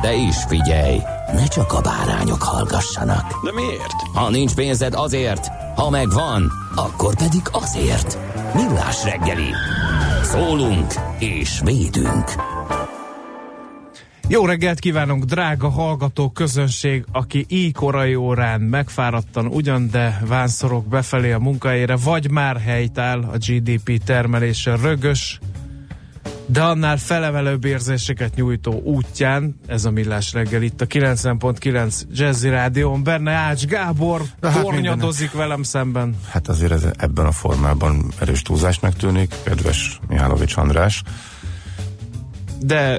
De is figyelj, ne csak a bárányok hallgassanak. De miért? Ha nincs pénzed azért, ha megvan, akkor pedig azért. Millás reggeli. Szólunk és védünk. Jó reggelt kívánunk, drága hallgató közönség, aki így korai órán megfáradtan ugyan, de vánszorok befelé a munkahelyére, vagy már helytáll a GDP termelése rögös, de annál felemelőbb érzéseket nyújtó útján, ez a millás reggel itt a 90.9 Jazzy Rádión, benne Ács Gábor De hát tornyadozik velem szemben. Hát azért ez ebben a formában erős túlzásnak tűnik, kedves Mihálovics András. de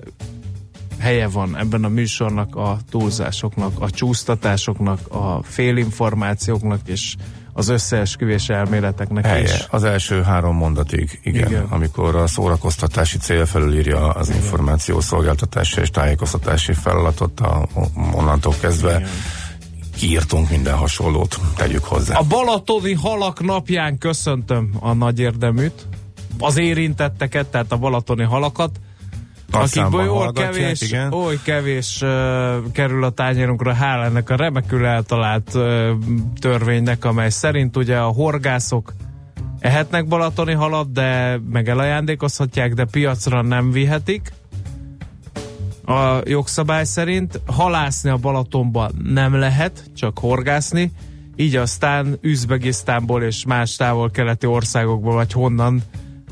helye van ebben a műsornak a túlzásoknak, a csúsztatásoknak, a félinformációknak és az összeesküvés elméleteknek Helye. is. Az első három mondatig, igen, Igen. igen. amikor a szórakoztatási cél felülírja az információ szolgáltatási és tájékoztatási feladatot, a, onnantól kezdve Igen. kiírtunk minden hasonlót, tegyük hozzá. A Balatoni Halak napján köszöntöm a nagy érdeműt, az érintetteket, tehát a balatoni halakat, akikből oly kevés, igen. oly kevés uh, kerül a tányérunkra, hál' ennek a remekül eltalált uh, törvénynek, amely szerint ugye a horgászok ehetnek balatoni halat, de meg elajándékozhatják, de piacra nem vihetik a jogszabály szerint. Halászni a Balatonban nem lehet, csak horgászni, így aztán Üzbegisztánból és más távol-keleti országokból, vagy honnan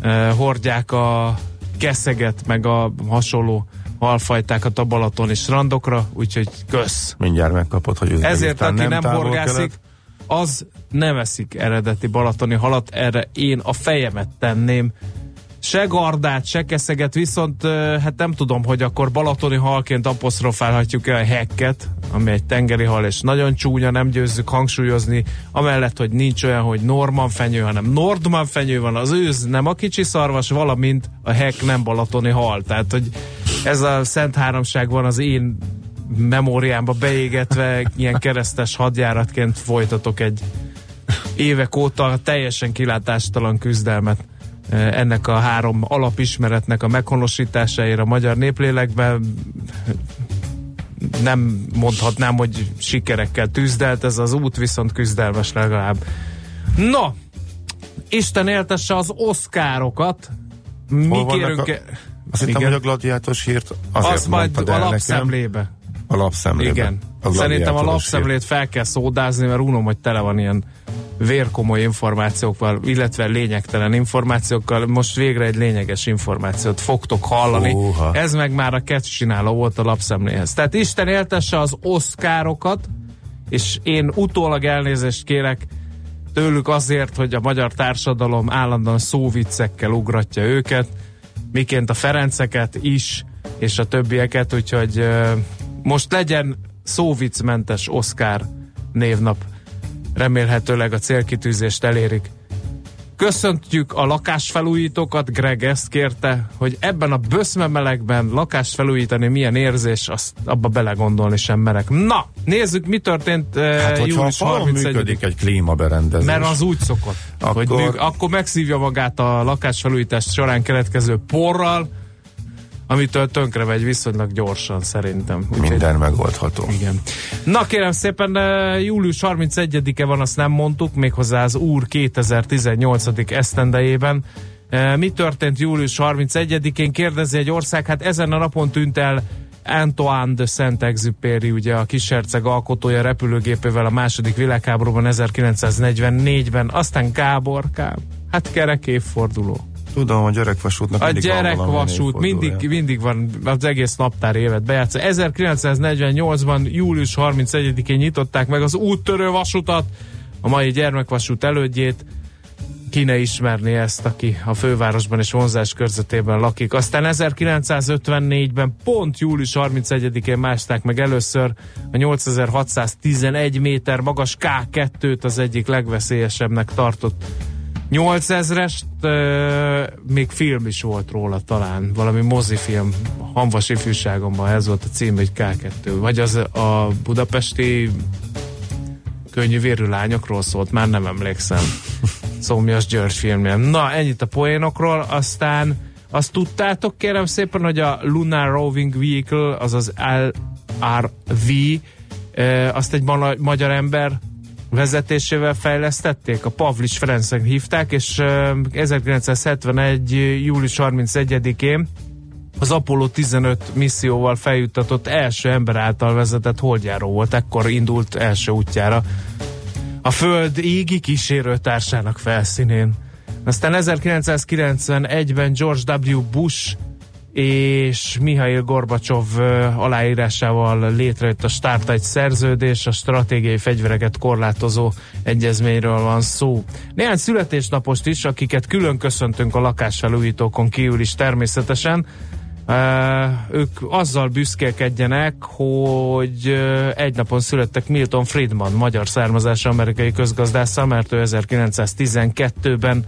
uh, hordják a keszeget, meg a hasonló halfajtákat a balatoni strandokra, úgyhogy kösz. Mindjárt megkapod, hogy Ezért, aki nem, nem kelet. az nem eszik eredeti balatoni halat, erre én a fejemet tenném. Se gardát, se keszeget, viszont hát nem tudom, hogy akkor balatoni halként apostrofálhatjuk-e a hekket, ami egy tengeri hal, és nagyon csúnya, nem győzzük hangsúlyozni, amellett, hogy nincs olyan, hogy Norman fenyő, hanem Nordman fenyő van, az őz nem a kicsi szarvas, valamint a hek nem balatoni hal. Tehát, hogy ez a szent háromság van az én memóriámba beégetve, ilyen keresztes hadjáratként folytatok egy évek óta teljesen kilátástalan küzdelmet ennek a három alapismeretnek a meghonosításáért a magyar néplélekben nem mondhatnám, hogy sikerekkel tűzdelt ez az út, viszont küzdelmes legalább. No, Isten éltesse az oszkárokat. Mi Hol kérünk... a- e- Azt hittem, Igen. hogy a gladiátos hírt azért Azt majd a el nekem. lapszemlébe. A lapszemlébe. Igen. A Szerintem a lapszemlét fel kell szódázni, mert unom, hogy tele van ilyen vérkomoly információkkal, illetve lényegtelen információkkal. Most végre egy lényeges információt fogtok hallani. Húha. Ez meg már a kettcsináló volt a lapszemléhez. Tehát Isten éltesse az oszkárokat, és én utólag elnézést kérek tőlük azért, hogy a magyar társadalom állandóan szóviccekkel ugratja őket, miként a Ferenceket is, és a többieket, úgyhogy most legyen szóviccmentes Oscar névnap. Remélhetőleg a célkitűzést elérik. Köszöntjük a lakásfelújítókat, Greg ezt kérte, hogy ebben a böszmemelegben lakást felújítani milyen érzés, azt abba belegondolni sem merek. Na, nézzük, mi történt uh, Hát, a július falon 31 működik egy klímaberendezés. mert az úgy szokott, akkor... hogy műk, akkor megszívja magát a lakásfelújítás során keletkező porral, amitől tönkrevegy viszonylag gyorsan szerintem. Úgyhogy- Minden megoldható. igen. Na kérem szépen, július 31-e van, azt nem mondtuk, méghozzá az úr 2018. esztendejében. Mi történt július 31-én? Kérdezi egy ország, hát ezen a napon tűnt el Antoine de Saint-Exupéry, ugye a kisherceg alkotója repülőgépével a második világháborúban 1944-ben, aztán Gáborkám, hát kerek évforduló. Tudom, a gyerekvasútnak A mindig gyerekvasút mindig, mindig van az egész naptár évet bejátsza. 1948-ban július 31-én nyitották meg az úttörő vasutat, a mai gyermekvasút elődjét. Ki ne ismerné ezt, aki a fővárosban és vonzás körzetében lakik. Aztán 1954-ben pont július 31-én másták meg először a 8611 méter magas K2-t az egyik legveszélyesebbnek tartott 8000-est, euh, még film is volt róla talán, valami mozifilm, Hanvas ifjúságomban ez volt a cím, egy K2, vagy az a budapesti könnyű vérű lányokról szólt, már nem emlékszem. Szomjas György filmje. Na, ennyit a poénokról, aztán azt tudtátok kérem szépen, hogy a Lunar Roving Vehicle, azaz LRV, eh, azt egy ma- magyar ember vezetésével fejlesztették, a Pavlis Ferencnek hívták, és eh, 1971. július 31-én az Apollo 15 misszióval feljuttatott első ember által vezetett holdjáró volt, ekkor indult első útjára a Föld égi kísérőtársának felszínén. Aztán 1991-ben George W. Bush és Mihail Gorbacsov aláírásával létrejött a Start egy szerződés, a stratégiai fegyvereket korlátozó egyezményről van szó. Néhány születésnapost is, akiket külön köszöntünk a lakásfelújítókon kívül is természetesen, ők azzal büszkélkedjenek, hogy egy napon születtek Milton Friedman, magyar származású amerikai közgazdásszal, mert ő 1912-ben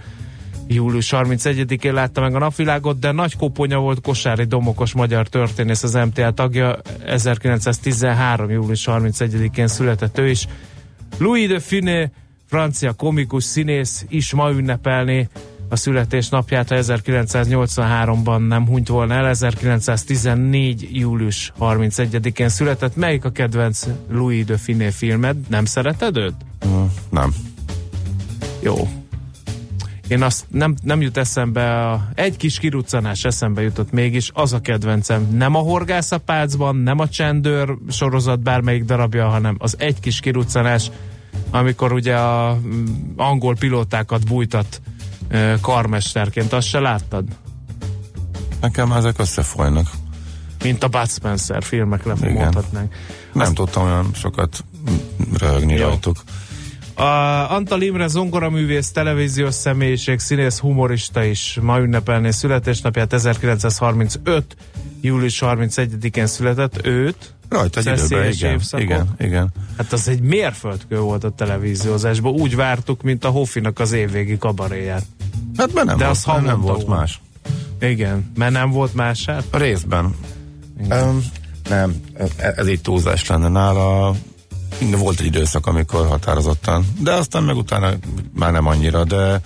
július 31-én látta meg a napvilágot, de nagy koponya volt Kosári Domokos magyar történész, az MTA tagja, 1913. július 31-én született ő is. Louis de Finet, francia komikus színész is ma ünnepelné a születésnapját, ha 1983-ban nem hunyt volna el, 1914. július 31-én született. Melyik a kedvenc Louis de Finet filmed? Nem szereted őt? Mm, Nem. Jó. Én azt nem, nem jut eszembe, a, egy kis kiruccanás eszembe jutott mégis, az a kedvencem. Nem a horgászapácban, nem a csendőr sorozat bármelyik darabja, hanem az egy kis kiruccanás, amikor ugye a mm, angol pilótákat bújtat karmesterként, azt se láttad? Nekem ezek összefolynak. Mint a Bud Spencer filmekre Igen. mondhatnánk. Nem tudtam olyan sokat röhögni Jó. rajtuk. A Antal Imre zongoraművész, televíziós személyiség, színész, humorista is ma ünnepelné születésnapját 1935. július 31-én született őt. Rajta egy időben, igen, évszakok. igen, igen. Hát az egy mérföldkő volt a televíziózásban. Úgy vártuk, mint a Hoffinak az évvégi kabaréját. Hát mert nem, De volt, az nem, nem volt volt. más. Igen, mert nem volt más hát. Részben. Um, nem, ez, ez így túlzás lenne nála. Volt egy időszak, amikor határozottan, de aztán meg utána már nem annyira, de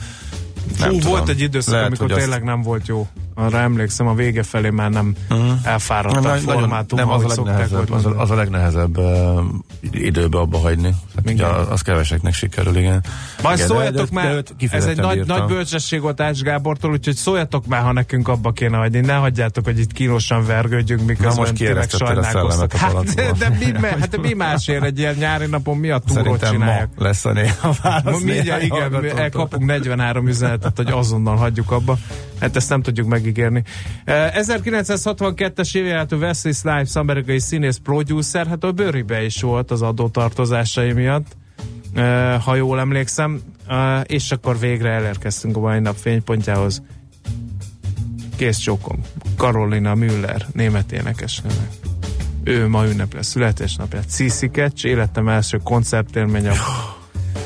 nem Fú, tudom. volt egy időszak, Lehet, amikor hogy azt- tényleg nem volt jó. Arra emlékszem, a vége felé már nem uh-huh. elfáradt Nem, a formátum, nem, az, a szokták. az, a, az a legnehezebb uh, időbe abba hagyni. Hát ugye az keveseknek sikerül, igen. Majd igen, szóljatok de, már, de ez egy nagy, bírtam. nagy bölcsesség volt Ács Gábortól, úgyhogy szóljatok már, ha nekünk abba kéne hagyni. Ne hagyjátok, hogy itt kínosan vergődjünk, miközben most tényleg sajnálkoztak. a Hát, de, de, mi, hát mi másért egy ilyen nyári napon mi a túrót Szerintem ma csinálják? lesz a néha válasz. Mindjárt, igen, elkapunk 43 üzenetet, hogy azonnal hagyjuk abba. Hát ezt nem tudjuk megígérni. Eh, 1962-es évjáratú Wesley Snipes, amerikai színész producer, hát a bőribe is volt az adótartozásai miatt, ha jól emlékszem, és akkor végre elérkeztünk a mai nap fénypontjához. Kész csókom. Karolina Müller, német énekesnő. Ő ma ünnepli születésnapját. Cici Catch, életem első koncertélménye.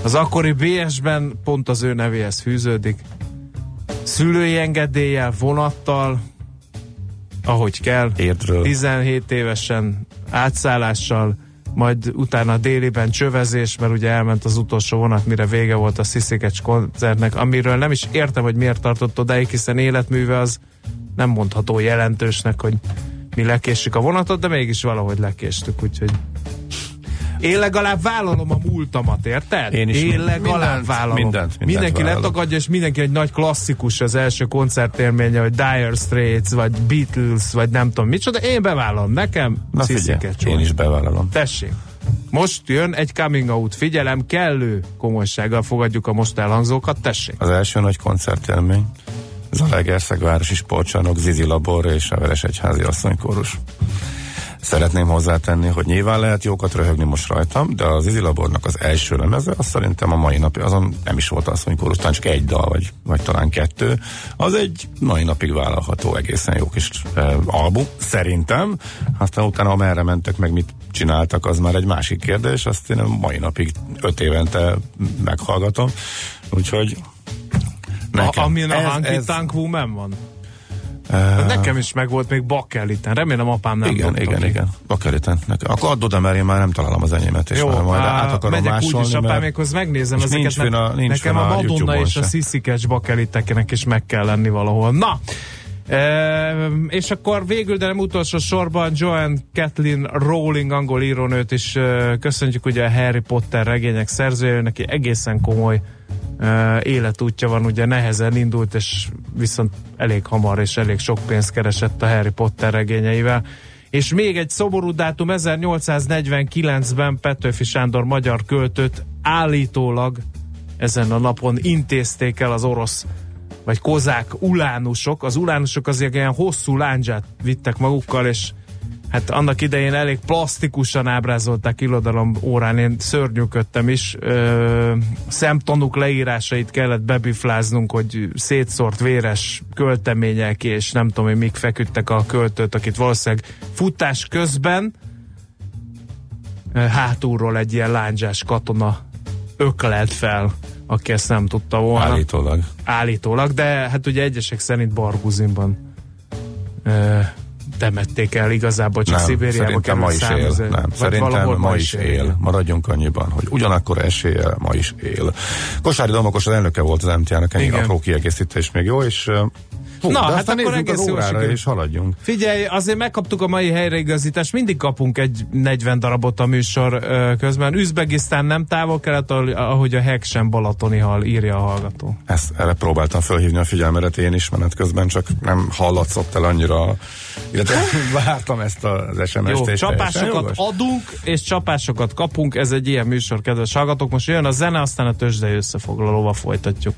Az akkori BS-ben pont az ő nevéhez fűződik. Szülői engedéllyel, vonattal, ahogy kell. Értről. 17 évesen átszállással, majd utána déliben csövezés, mert ugye elment az utolsó vonat, mire vége volt a Sziszikecs koncertnek, amiről nem is értem, hogy miért tartott odáig, hiszen életműve az nem mondható jelentősnek, hogy mi lekéssük a vonatot, de mégis valahogy lekéstük, úgyhogy Én legalább vállalom a múltamat, érted? Én is Én legalább mindent, vállalom. mindent, mindent mindenki vállalok. letagadja, és mindenki egy nagy klasszikus az első koncertélménye, hogy Dire Straits, vagy Beatles, vagy nem tudom micsoda. Én bevállalom. Nekem Na figyelj, én is bevállalom. Tessék. Most jön egy coming out. Figyelem, kellő komolysággal fogadjuk a most elhangzókat. Tessék. Az első nagy koncertélmény. Zalaegerszeg városi sportcsarnok, Zizi Labor és a Veres Egyházi asszonykórus. Szeretném hozzátenni, hogy nyilván lehet jókat röhögni most rajtam, de az Izi Labornak az első lemeze, az szerintem a mai napig, azon nem is volt asszonykórus, talán csak egy dal, vagy, vagy talán kettő. Az egy mai napig vállalható, egészen jó kis e, album, szerintem. Aztán utána, amerre mentek, meg mit csináltak, az már egy másik kérdés, azt én a mai napig öt évente meghallgatom. Úgyhogy A, amin a ez- Hunky ez- Tank Woman van. Eh, Nekem is megvolt még Bakkeliten. Remélem apám nem igen, igen, ki. igen. Bakeliten. Akkor add oda, mert én már nem találom az enyémet, és Jó, már majd á, át akarom megyek másolni, mert- apámékhoz megnézem ezeket. nincs fönn a- nincs nekem a a Madonna és a se. Sziszikes bakeliteknek is meg kell lenni valahol. Na! E, és akkor végül, de nem utolsó sorban Joanne Kathleen Rowling angol írónőt is e, köszöntjük, ugye a Harry Potter regények szerzője, neki egészen komoly e, életútja van, ugye nehezen indult, és viszont elég hamar és elég sok pénzt keresett a Harry Potter regényeivel. És még egy szomorú dátum, 1849-ben Petőfi Sándor magyar költőt állítólag ezen a napon intézték el az orosz vagy kozák ulánusok. Az ulánusok azért ilyen hosszú láncsát vittek magukkal, és hát annak idején elég plastikusan ábrázolták irodalom órán, én szörnyűködtem is. Ö, szemtanúk leírásait kellett bebifláznunk, hogy szétszórt véres költemények, és nem tudom, hogy mik feküdtek a költőt, akit valószínűleg futás közben hátulról egy ilyen láncsás katona öklelt fel, aki ezt nem tudta volna Állítólag. állítólag, de hát ugye egyesek szerint Barguzinban ö, temették el igazából, csak Nem, Szibériába szerintem ma is él. Nem, szerintem ma is él. Maradjunk annyiban, hogy ugyanakkor esélye ma is él. Kosári Domokos az elnöke volt az MTA-nak, ennyi apró kiegészítés még jó, és hú, Na, hát akkor egész az órára, sikerült. és haladjunk. Figyelj, azért megkaptuk a mai helyreigazítást, mindig kapunk egy 40 darabot a műsor közben. Üzbegisztán nem távol kelet, ahogy a heg sem Balatoni hal, írja a hallgató. Ezt, erre próbáltam felhívni a figyelmedet én is menet közben, csak nem hallatszott el annyira, illetve vártam ezt az SMS-t. Jó, csapásokat adunk, és csapásokat kapunk, ez egy ilyen műsor, kedves hallgatók. Most jön a zene, aztán a tőzsdei összefoglalóval folytatjuk.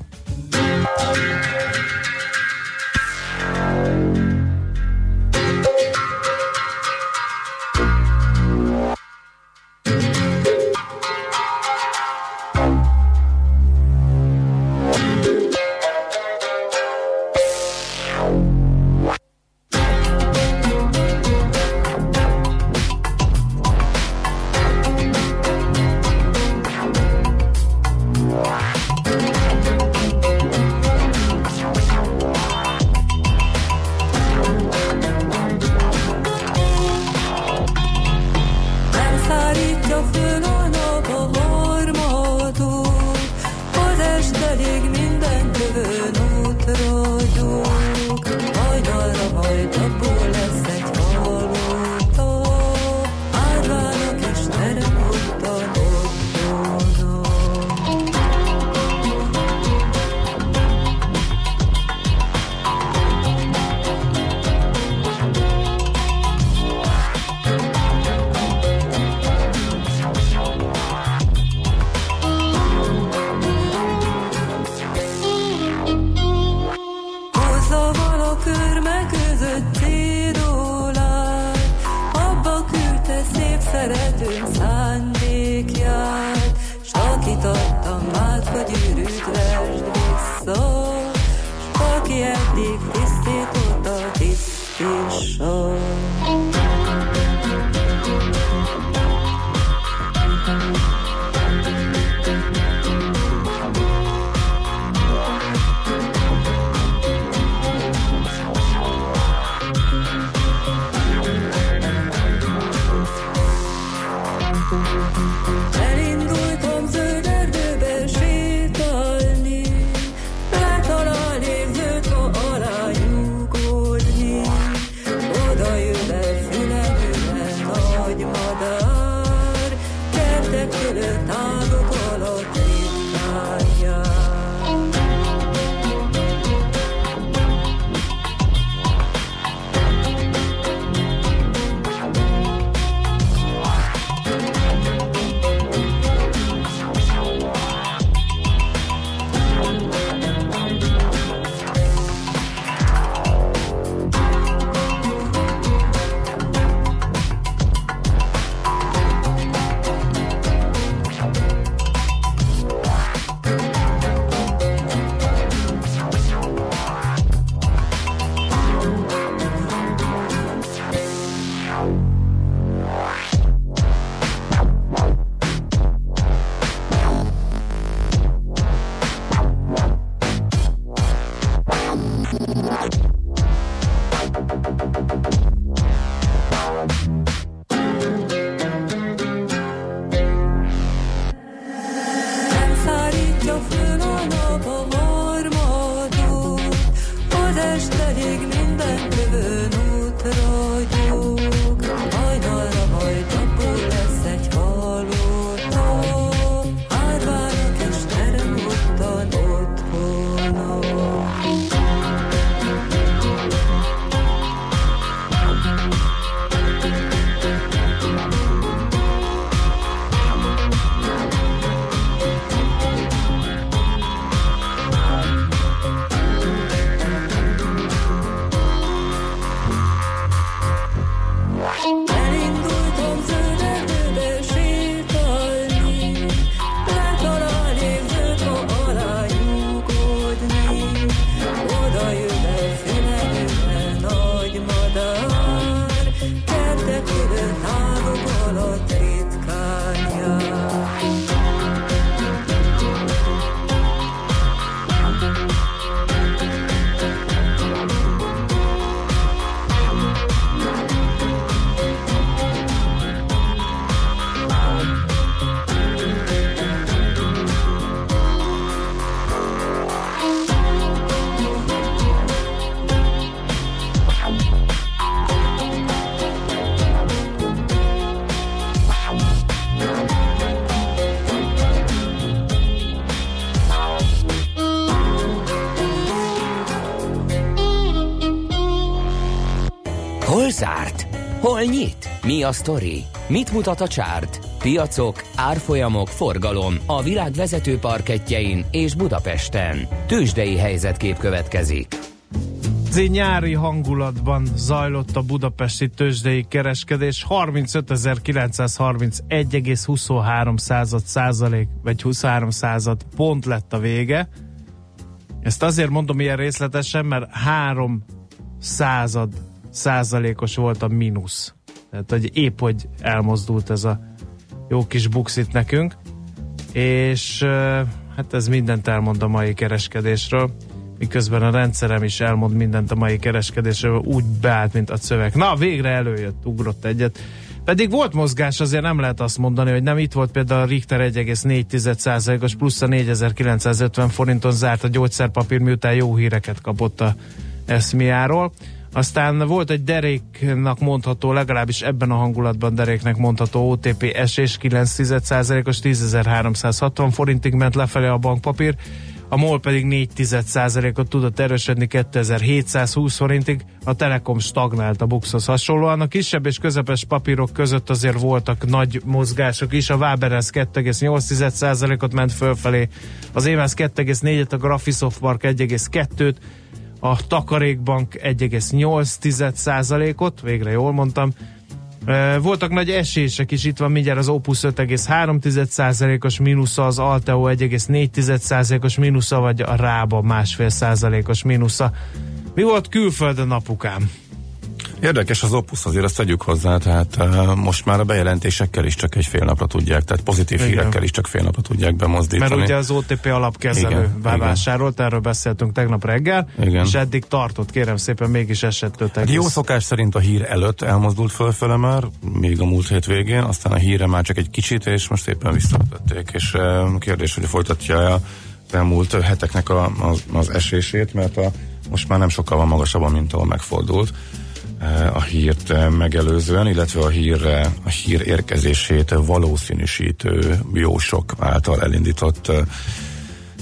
Nyit? Mi a sztori? Mit mutat a csárt? Piacok, árfolyamok, forgalom a világ vezető parketjein és Budapesten. Tősdei helyzetkép következik. Zé nyári hangulatban zajlott a budapesti tőzsdei kereskedés. 35.931,23 század százalék, vagy 23 század pont lett a vége. Ezt azért mondom ilyen részletesen, mert 3 század százalékos volt a mínusz. Tehát, hogy épp, hogy elmozdult ez a jó kis buxit nekünk. És hát ez mindent elmond a mai kereskedésről miközben a rendszerem is elmond mindent a mai kereskedésről, úgy beállt, mint a szöveg. Na, végre előjött, ugrott egyet. Pedig volt mozgás, azért nem lehet azt mondani, hogy nem itt volt például a Richter 1,4%-os plusz a 4950 forinton zárt a gyógyszerpapír, miután jó híreket kapott a eszmiáról. Aztán volt egy deréknak mondható, legalábbis ebben a hangulatban deréknek mondható OTP esés 9%-os 10.360 forintig ment lefelé a bankpapír, a MOL pedig 4 ot tudott erősödni 2720 forintig, a Telekom stagnált a Buxhoz hasonlóan. A kisebb és közepes papírok között azért voltak nagy mozgások is, a Waberers 2,8%-ot ment fölfelé, az Émász 2,4-et, a Graphisoft Park 1,2-t, a Takarékbank 1,8%-ot, végre jól mondtam, voltak nagy esések is, itt van mindjárt az Opus 5,3%-os mínusza, az Alteo 1,4%-os mínusza, vagy a Rába másfél százalékos mínusza. Mi volt külföldön, apukám? Érdekes az Opus, azért azt tegyük hozzá, tehát uh, most már a bejelentésekkel is csak egy fél napra tudják, tehát pozitív Igen. hírekkel is csak fél napra tudják bemozdítani. Mert ugye az OTP alapkezelő Igen, vásárolt, erről beszéltünk tegnap reggel, Igen. és eddig tartott, kérem szépen, mégis esett 5 Hát jó szokás szerint a hír előtt elmozdult fölfele már, még a múlt hét végén, aztán a híre már csak egy kicsit, és most szépen visszavetették. És uh, kérdés, hogy folytatja az elmúlt heteknek a, az, az esését, mert a, most már nem sokkal van magasabban, mint ahol megfordult a hírt eh, megelőzően, illetve a hír, eh, a hír érkezését valószínűsítő jósok által elindított eh,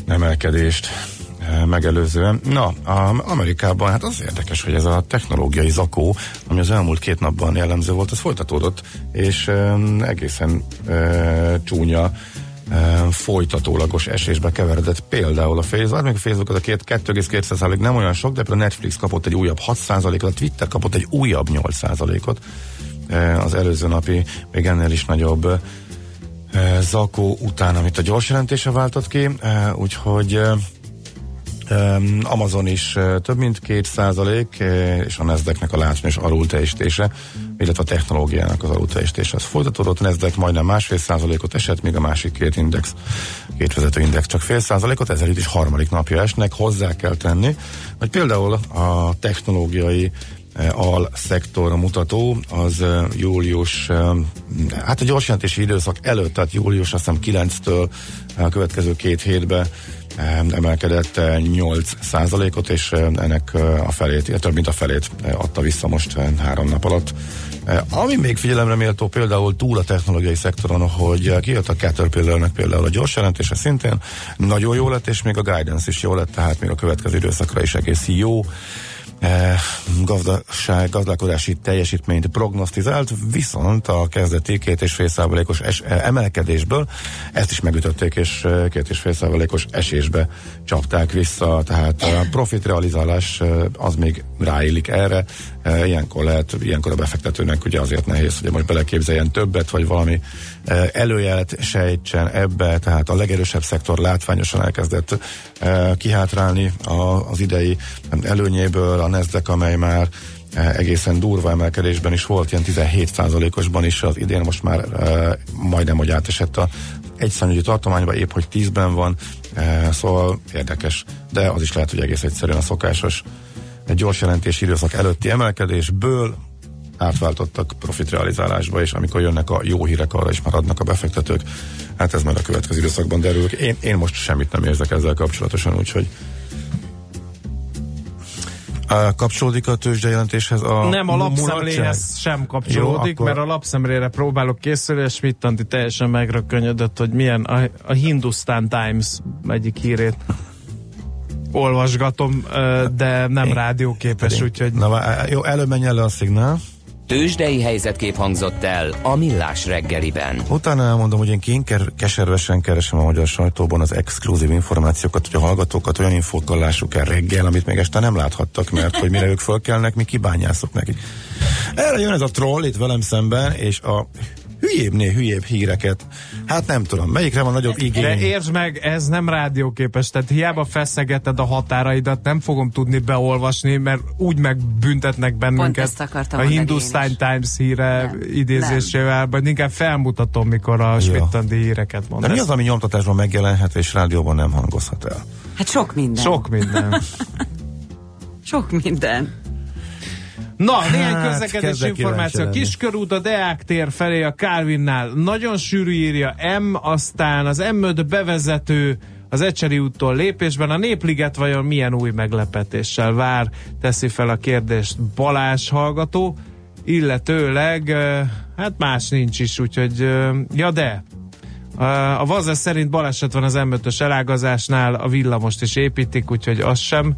emelkedést eh, megelőzően. Na, Amerikában hát az érdekes, hogy ez a technológiai zakó, ami az elmúlt két napban jellemző volt, az folytatódott, és eh, egészen eh, csúnya folytatólagos esésbe keveredett például a Facebook, még a Facebook az a két- 2,2% nem olyan sok, de például a Netflix kapott egy újabb 6%-ot, a Twitter kapott egy újabb 8%-ot, eh, az előző napi még ennél is nagyobb eh, zakó után, amit a gyors jelentése váltott ki, úgyhogy Amazon is több mint 2 százalék, és a Nasdaqnek a látványos alulteljesítése, illetve a technológiának az alulteljesítése. Ez folytatódott, a Nasdaq majdnem másfél százalékot esett, míg a másik két index, két vezető index csak fél százalékot, ezzel itt is harmadik napja esnek, hozzá kell tenni, hogy például a technológiai al szektor mutató, az július, hát a gyorsjelentési időszak előtt, tehát július azt hiszem 9-től a következő két hétben emelkedett eh, 8 százalékot, és eh, ennek eh, a felét, több mint a felét eh, adta vissza most eh, három nap alatt. Eh, Ami még figyelemre méltó például túl a technológiai szektoron, hogy eh, kijött a Caterpillarnek például a gyors jelentése szintén nagyon jó lett, és még a guidance is jó lett, tehát még a következő időszakra is egész jó eh, gazdaság, gazdálkodási teljesítményt prognosztizált, viszont a kezdeti két és fél százalékos es, eh, emelkedésből ezt is megütötték, és eh, két és fél százalékos esésbe csapták vissza, tehát a profit realizálás eh, az még ráillik erre, Eh, ilyenkor lehet, ilyenkor a befektetőnek ugye azért nehéz, hogy most beleképzeljen többet, vagy valami előjelet sejtsen ebbe, tehát a legerősebb szektor látványosan elkezdett kihátrálni az idei előnyéből, a Nasdaq, amely már egészen durva emelkedésben is volt, ilyen 17%-osban is az idén most már eh, majdnem, hogy átesett a egyszanyúgyi tartományba, épp hogy 10-ben van, eh, szóval érdekes, de az is lehet, hogy egész egyszerűen a szokásos egy gyors jelentési időszak előtti emelkedésből átváltottak profitrealizálásba, és amikor jönnek a jó hírek, arra is már adnak a befektetők. Hát ez majd a következő időszakban derül. Én, én most semmit nem érzek ezzel kapcsolatosan, úgyhogy kapcsolódik a tőzsdejelentéshez a Nem, a lapszemléhez sem kapcsolódik, Jó, akkor- mert a lapszemlére próbálok készülni, és mit tanti teljesen megrökönyödött, hogy milyen a, a Hindustan Times egyik hírét olvasgatom, de nem rádióképes, úgyhogy Na, jó, előbb menjen le a szignál. Tőzsdei helyzetkép hangzott el a Millás reggeliben. Utána elmondom, hogy én kényker, keservesen keresem a magyar sajtóban az exkluzív információkat, hogy a hallgatókat olyan infókkal lássuk el reggel, amit még este nem láthattak, mert hogy mire ők fölkelnek, mi kibányászok nekik. Erre jön ez a troll itt velem szemben, és a hülyébbnél hülyébb híreket. Hát nem tudom, melyikre van nagyobb De igény? értsd meg, ez nem rádióképes, tehát hiába feszegeted a határaidat, nem fogom tudni beolvasni, mert úgy megbüntetnek bennünket ezt akartam a Hindustan. Times híre Nem. idézésével, vagy inkább felmutatom, mikor a Schmidt-Andi híreket De mond. mi Ez az, ami nyomtatásban megjelenhet, és rádióban nem hangozhat el? Hát sok minden. Sok minden. Sok minden. Na, néhány Hát, közlekedési kezdek információ. lenni. Kiskörút a Deák tér felé a Calvinnál. Nagyon sűrű írja M, aztán az M5 bevezető az Ecseri úttól lépésben. A Népliget vajon milyen új meglepetéssel vár? Teszi fel a kérdést Balázs hallgató. Illetőleg, hát más nincs is, úgyhogy, ja de, a Vaze szerint baleset van az M5-ös elágazásnál, a villamost is építik, úgyhogy az sem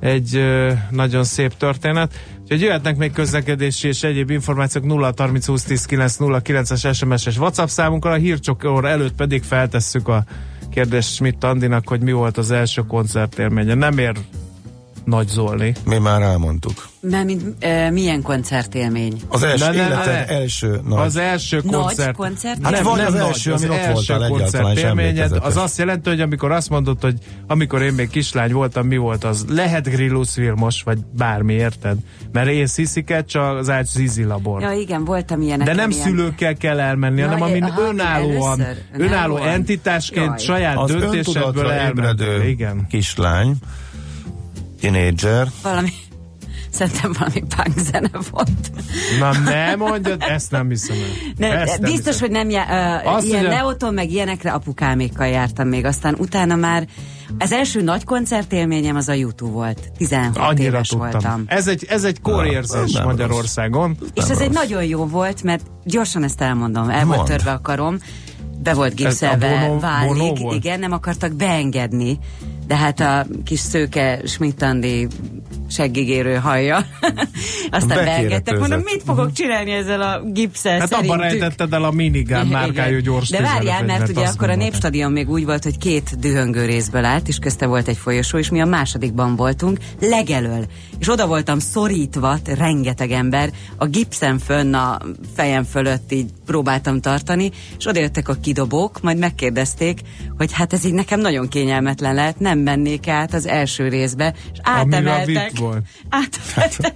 egy ö, nagyon szép történet. Úgyhogy jöhetnek még közlekedési és egyéb információk 0 30 20 10 9 0 9-es SMS-es WhatsApp számunkkal, a hírcsokor előtt pedig feltesszük a kérdést Schmidt Andinak, hogy mi volt az első koncertélménye. Nem ér nagy Zolni. Mi már elmondtuk. Mert mint, e, milyen koncertélmény? Az első Ne, ne, életed ne. első nagy. Az első Nagy koncert. koncert? Hát nem, vagy nem az első, amin ott voltál egyáltalán, és koncertélményed, az azt jelenti, hogy amikor azt mondod, hogy amikor én még kislány voltam, mi volt az? Lehet Grillus Vilmos, vagy bármi, érted? Mert én Sziszike, csak az Ács Zizi labor. Ja, igen, voltam ilyenek. De nem ilyen. szülőkkel kell elmenni, Ja, hanem amin aha, önállóan, először, önálló entitásként Jaj. saját az döntésedből ébredő Igen. kislány, tinédzser, Valami, szerintem valami punk zene volt. Na ne mondjad, ezt nem hiszem el. Ne, Ezt nem biztos, hiszem. hogy nem já, uh, Azt ilyen Neoton, meg ilyenekre apukámékkal jártam még, aztán utána már az első nagy koncertélményem az a YouTube volt. 16 Annyira éves tudtam. voltam. Ez egy, ez egy korérzés nem Magyarországon. És ez rossz. egy nagyon jó volt, mert gyorsan ezt elmondom, el volt törve a karom, be volt gipszelve volt? igen, nem akartak beengedni, de hát a kis szőke Schmidt-Andi seggigérő hajja. Aztán beengedtek, mondom, mit fogok csinálni ezzel a gipszel Hát abban szerintük? rejtetted el a minigán márkájú gyors De várjál, mert ugye akkor a. Népstadion még úgy volt, hogy két dühöngő részből állt, és közte volt egy folyosó, és mi a másodikban voltunk, legelől. És oda voltam szorítva, rengeteg ember, a gipszen fönn a fejem fölött így próbáltam tartani, és odajöttek a kidobók, majd megkérdezték, hogy hát ez így nekem nagyon kényelmetlen lehet, nem mennék át az első részbe, és átemeltek. Volt. Átemeltek.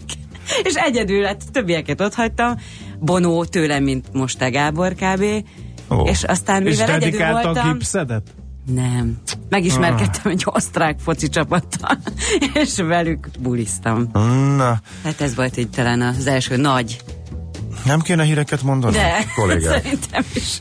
és egyedül, hát többieket ott hagytam, Bonó tőlem, mint most te Gábor kb. Ó. És aztán, És mivel egyedül dedikálta a voltam... gipszedet? Nem. Megismerkedtem egy osztrák foci csapattal, és velük buliztam. Na, Hát ez volt így talán az első nagy. nem kéne híreket mondani? De Kollégák. szerintem is.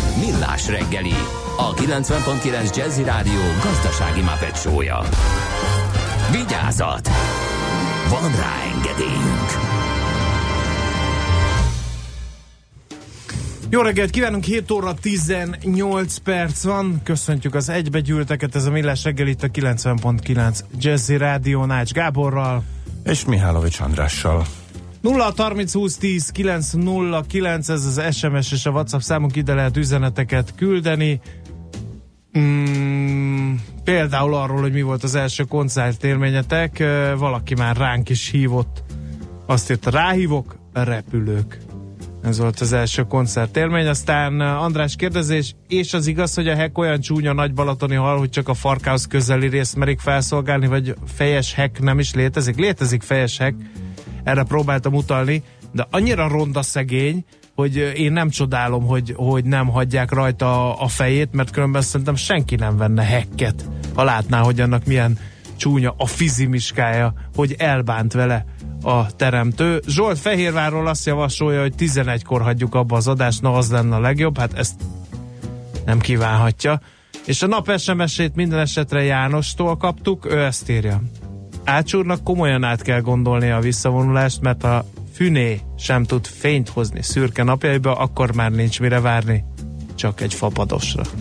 Millás reggeli, a 90.9 Jazzy Rádió gazdasági mapetsója. Vigyázat! Van rá engedélyünk! Jó reggelt kívánunk, 7 óra 18 perc van. Köszöntjük az egybegyűlteket, ez a Millás reggel itt a 90.9 Jazzy Rádió Nács Gáborral. És Mihálovics Andrással. 0 30 20 10 909, ez az SMS és a WhatsApp számunk, ide lehet üzeneteket küldeni. Mm, például arról, hogy mi volt az első koncertélményetek, Ö, valaki már ránk is hívott. Azt írt, ráhívok, repülők. Ez volt az első koncertélmény, aztán András kérdezés, és az igaz, hogy a hek olyan csúnya nagy balatoni hal, hogy csak a farkához közeli részt merik felszolgálni, vagy fejes hek nem is létezik? Létezik fejes hek, erre próbáltam utalni, de annyira ronda szegény, hogy én nem csodálom, hogy, hogy nem hagyják rajta a fejét, mert különben szerintem senki nem venne hekket, ha látná, hogy annak milyen csúnya a fizimiskája, hogy elbánt vele a teremtő. Zsolt Fehérvárról azt javasolja, hogy 11-kor hagyjuk abba az adást, na az lenne a legjobb, hát ezt nem kívánhatja. És a nap SMS-ét minden esetre Jánostól kaptuk, ő ezt írja. Ácsúrnak komolyan át kell gondolni a visszavonulást, mert a füné sem tud fényt hozni szürke napjaiba, akkor már nincs mire várni. Csak egy fapadosra.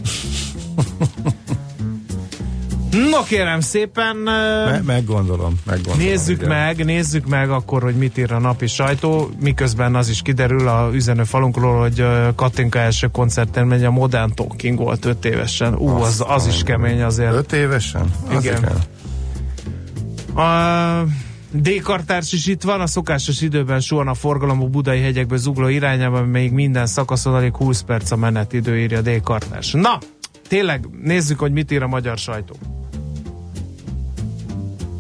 No kérem szépen, Me- meggondolom, meggondolom. Nézzük igen. meg, nézzük meg akkor, hogy mit ír a napi sajtó, miközben az is kiderül a üzenőfalunkról, hogy ö, Katinka első koncerten megy a Modern Talking volt 5 évesen. Ú, az, az is kemény azért. Öt évesen? Az Igen. A D-kartárs is itt van, a szokásos időben suhan a forgalom a budai hegyekbe zugló irányában, még minden szakaszon alig 20 perc a menetidő, írja D-kartárs. Na, tényleg, nézzük, hogy mit ír a magyar sajtó.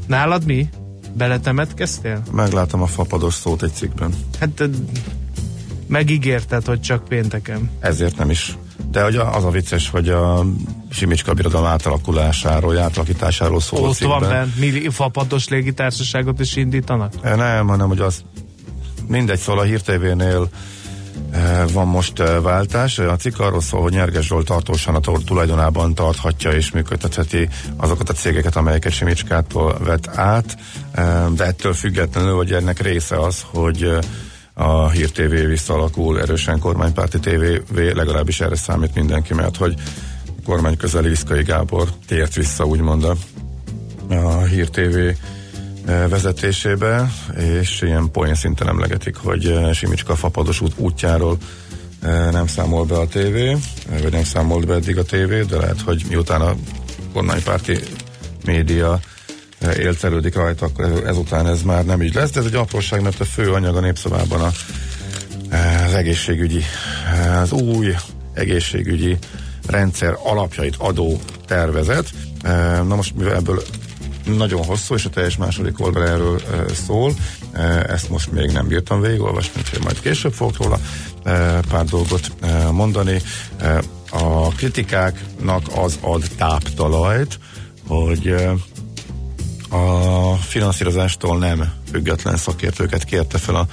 Nálad mi? Beletemetkeztél? Meglátom a fapados szót egy cikkben. Hát megígérted, hogy csak pénteken. Ezért nem is. De hogy az a vicces, hogy a Simicska birodalom átalakulásáról, átalakításáról szól a Ott van cikkben. bent, milli fapados légitársaságot is indítanak? Eh, Nem, hanem hogy az mindegy, szóval a Hír TV-nél eh, van most eh, váltás. A cikk arról szól, hogy Nyerges Zsolt tartósan a tulajdonában tarthatja és működtetheti azokat a cégeket, amelyeket Simicskától vett át, de ettől függetlenül, hogy ennek része az, hogy a Hír TV visszalakul erősen kormánypárti TV, legalábbis erre számít mindenki, mert hogy kormány közeli Viszkai Gábor tért vissza, úgymond a a Hír TV eh, vezetésébe, és ilyen poén szinten emlegetik, hogy eh, Simicska fapados út útjáról eh, nem számol be a tévé, vagy nem számolt be eddig a tévé, de lehet, hogy miután a kormánypárti média éltelődik rajta, akkor ez- ezután ez már nem így lesz, de ez egy apróság, mert a fő anyag a népszavában a, az egészségügyi, az új egészségügyi rendszer alapjait adó tervezet. Na most mivel ebből nagyon hosszú, és a teljes második oldal erről szól. Ezt most még nem bírtam végigolvasni, úgyhogy majd később fogok róla pár dolgot mondani. A kritikáknak az ad táptalajt, hogy a finanszírozástól nem független szakértőket kérte fel a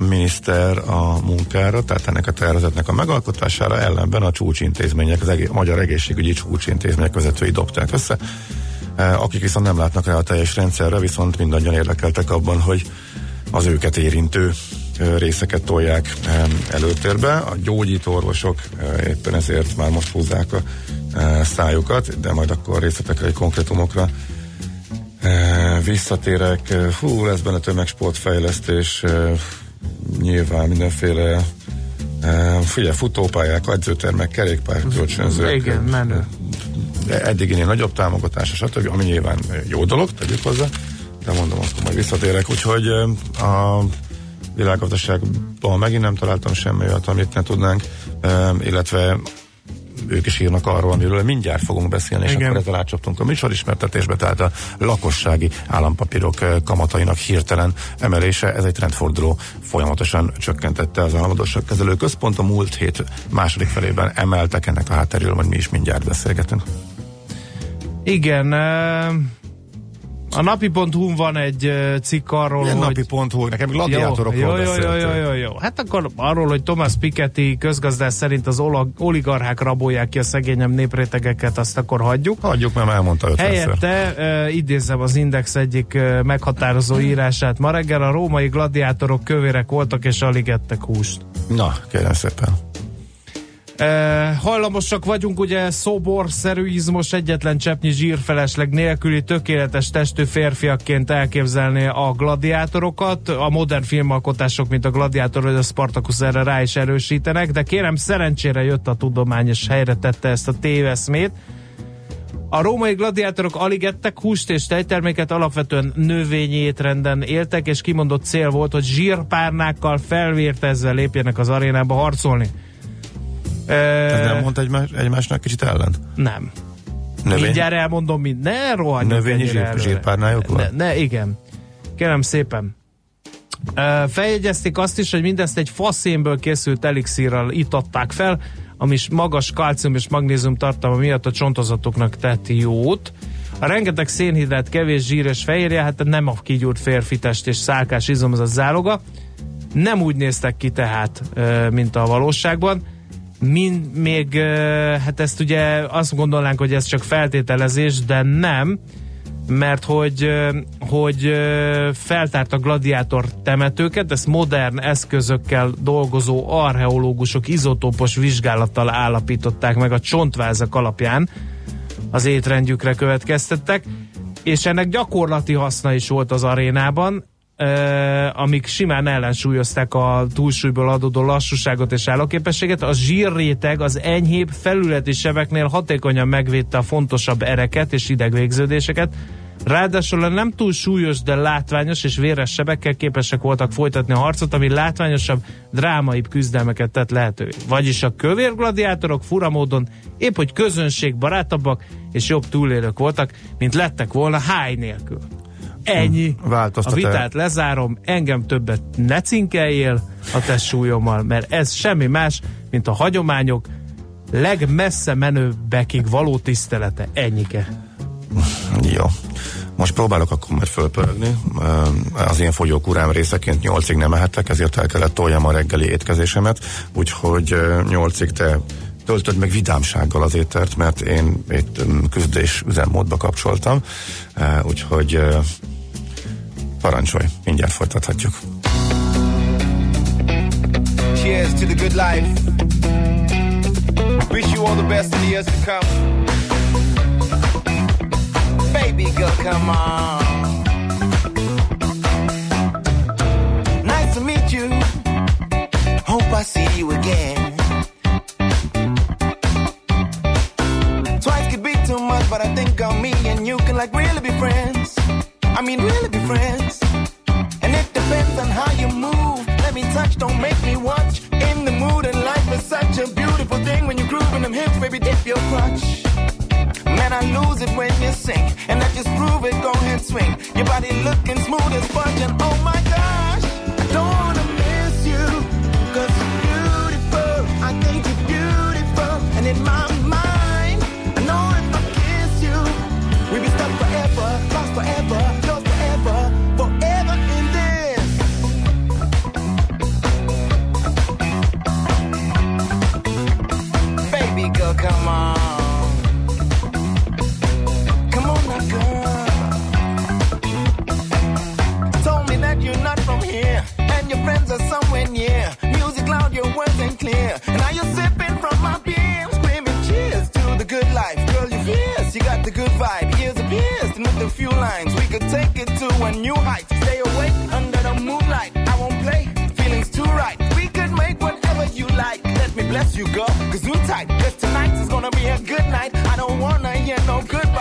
miniszter a munkára, tehát ennek a tervezetnek a megalkotására ellenben a csúcsintézmények, az egész, a magyar egészségügyi csúcsintézmények vezetői dobták össze, Eh, akik viszont nem látnak rá a teljes rendszerre, viszont mindannyian érdekeltek abban, hogy az őket érintő eh, részeket tolják eh, előtérbe. A gyógyító orvosok éppen ezért már most húzzák a szájukat, de majd akkor részletekre, konkrétumokra visszatérek. Hú, lesz benne tömegsportfejlesztés, nyilván mindenféle figyelj, futópályák, edzőtermek, kerékpár, kölcsönzők. Igen, menő. Eddiginél nagyobb támogatása, stb., ami nyilván jó dolog, tegyük hozzá, de mondom, akkor majd visszatérek. Úgyhogy a világgazdaságban megint nem találtam semmi olyat, amit ne tudnánk, illetve ők is írnak arról, amiről mindjárt fogunk beszélni, és Igen. akkor ezzel átcsaptunk a műsorismertetésbe, tehát a lakossági állampapírok eh, kamatainak hirtelen emelése, ez egy trendforduló, folyamatosan csökkentette az államadóság kezelő központ, a múlt hét második felében emeltek ennek a hátteréről, majd mi is mindjárt beszélgetünk. Igen, ö, a napi.hu van egy cikk arról, Ilyen hogy... napi pont, hogy nekem gladiátorokról jó, jó, jó, jó, jó, jó. Hát akkor arról, hogy Thomas Piketty közgazdás szerint az oligarchák rabolják ki a szegényebb néprétegeket, azt akkor hagyjuk. Hagyjuk, mert elmondta ötvenszer. Helyette uh, idézem az Index egyik uh, meghatározó írását. Ma reggel a római gladiátorok kövérek voltak és alig ettek húst. Na, kérem szépen. E, hajlamosak vagyunk ugye szoborszerű izmos egyetlen cseppnyi zsírfelesleg nélküli tökéletes testű férfiakként elképzelni a gladiátorokat. A modern filmalkotások, mint a Gladiátor vagy a Spartacus erre rá is erősítenek, de kérem szerencsére jött a tudomány és helyre tette ezt a téveszmét. A római gladiátorok alig ettek húst és tejterméket, alapvetően növényi étrenden éltek, és kimondott cél volt, hogy zsírpárnákkal felvértezve lépjenek az arénába harcolni. Ez nem mondta egymás, egymásnak kicsit ellen? Nem. Növény? Mindjárt elmondom, mind. Ne rohanjunk Növényi zsír- zsírpárnájuk van? Ne, ne, igen. Kérem szépen. Feljegyezték azt is, hogy mindezt egy faszénből készült elixírral itatták fel, ami magas kalcium és magnézium tartalma miatt a csontozatoknak tett jót. A rengeteg szénhidrát, kevés zsír és fehérje, hát nem a kigyúrt férfi test és szálkás izom az a záloga. Nem úgy néztek ki tehát, mint a valóságban. Mind, még, hát ezt ugye azt gondolnánk, hogy ez csak feltételezés, de nem, mert hogy, hogy feltárt a gladiátor temetőket, ezt modern eszközökkel dolgozó archeológusok izotópos vizsgálattal állapították meg a csontvázak alapján, az étrendjükre következtettek, és ennek gyakorlati haszna is volt az arénában, amik simán ellensúlyozták a túlsúlyból adódó lassúságot és állóképességet. A zsírréteg az enyhébb felületi sebeknél hatékonyan megvédte a fontosabb ereket és idegvégződéseket, Ráadásul a nem túl súlyos, de látványos és véres sebekkel képesek voltak folytatni a harcot, ami látványosabb, drámaibb küzdelmeket tett lehetővé. Vagyis a kövér gladiátorok fura módon épp hogy közönségbarátabbak és jobb túlélők voltak, mint lettek volna háj nélkül. Ennyi. A Változtat-e? vitát lezárom, engem többet ne cinkeljél a testsúlyommal, mert ez semmi más, mint a hagyományok legmessze menőbbekig való tisztelete. Ennyike. Jó. Most próbálok akkor majd fölpörögni. Az én fogyókúrám részeként nyolcig nem ehettek, ezért el kellett toljam a reggeli étkezésemet, úgyhogy nyolcig te töltöd meg vidámsággal az étert, mert én itt ö, küzdés üzemmódba kapcsoltam, úgyhogy parancsolj, mindjárt folytathatjuk. Cheers to the good life. Wish you all the best in the years to come. Baby girl, come on. Nice to meet you. Hope I see you again. Twice could be too much, but I think on me and you can like really be friends. I mean, really be friends. Touch, don't make me watch. In the mood, and life is such a beautiful thing when you groove in them hips, baby, dip your crotch. Man, I lose it when you sing, and I just prove it. Go ahead, swing. Your body looking smooth as sponge, and oh my could take it to a new height. Stay awake under the moonlight. I won't play, feelings too right. We could make whatever you like. Let me bless you, girl, cause we tight. Cause tonight is gonna be a good night. I don't wanna hear no goodbye.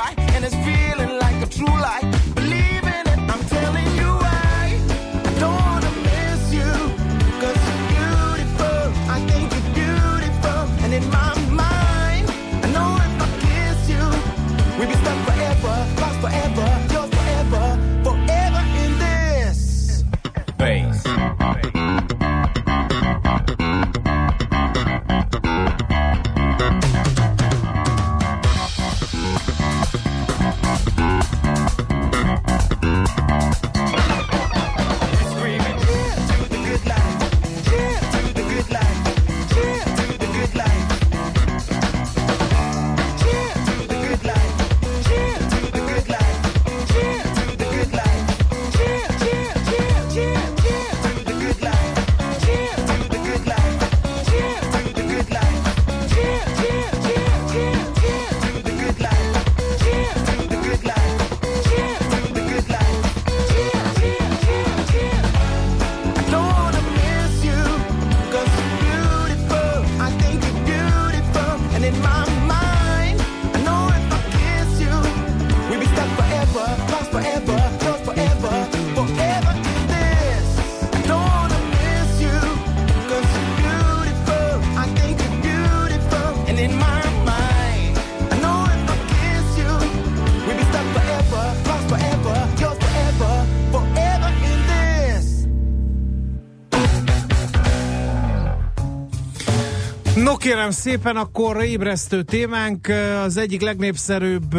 Kérem szépen, akkor ébresztő témánk. Az egyik legnépszerűbb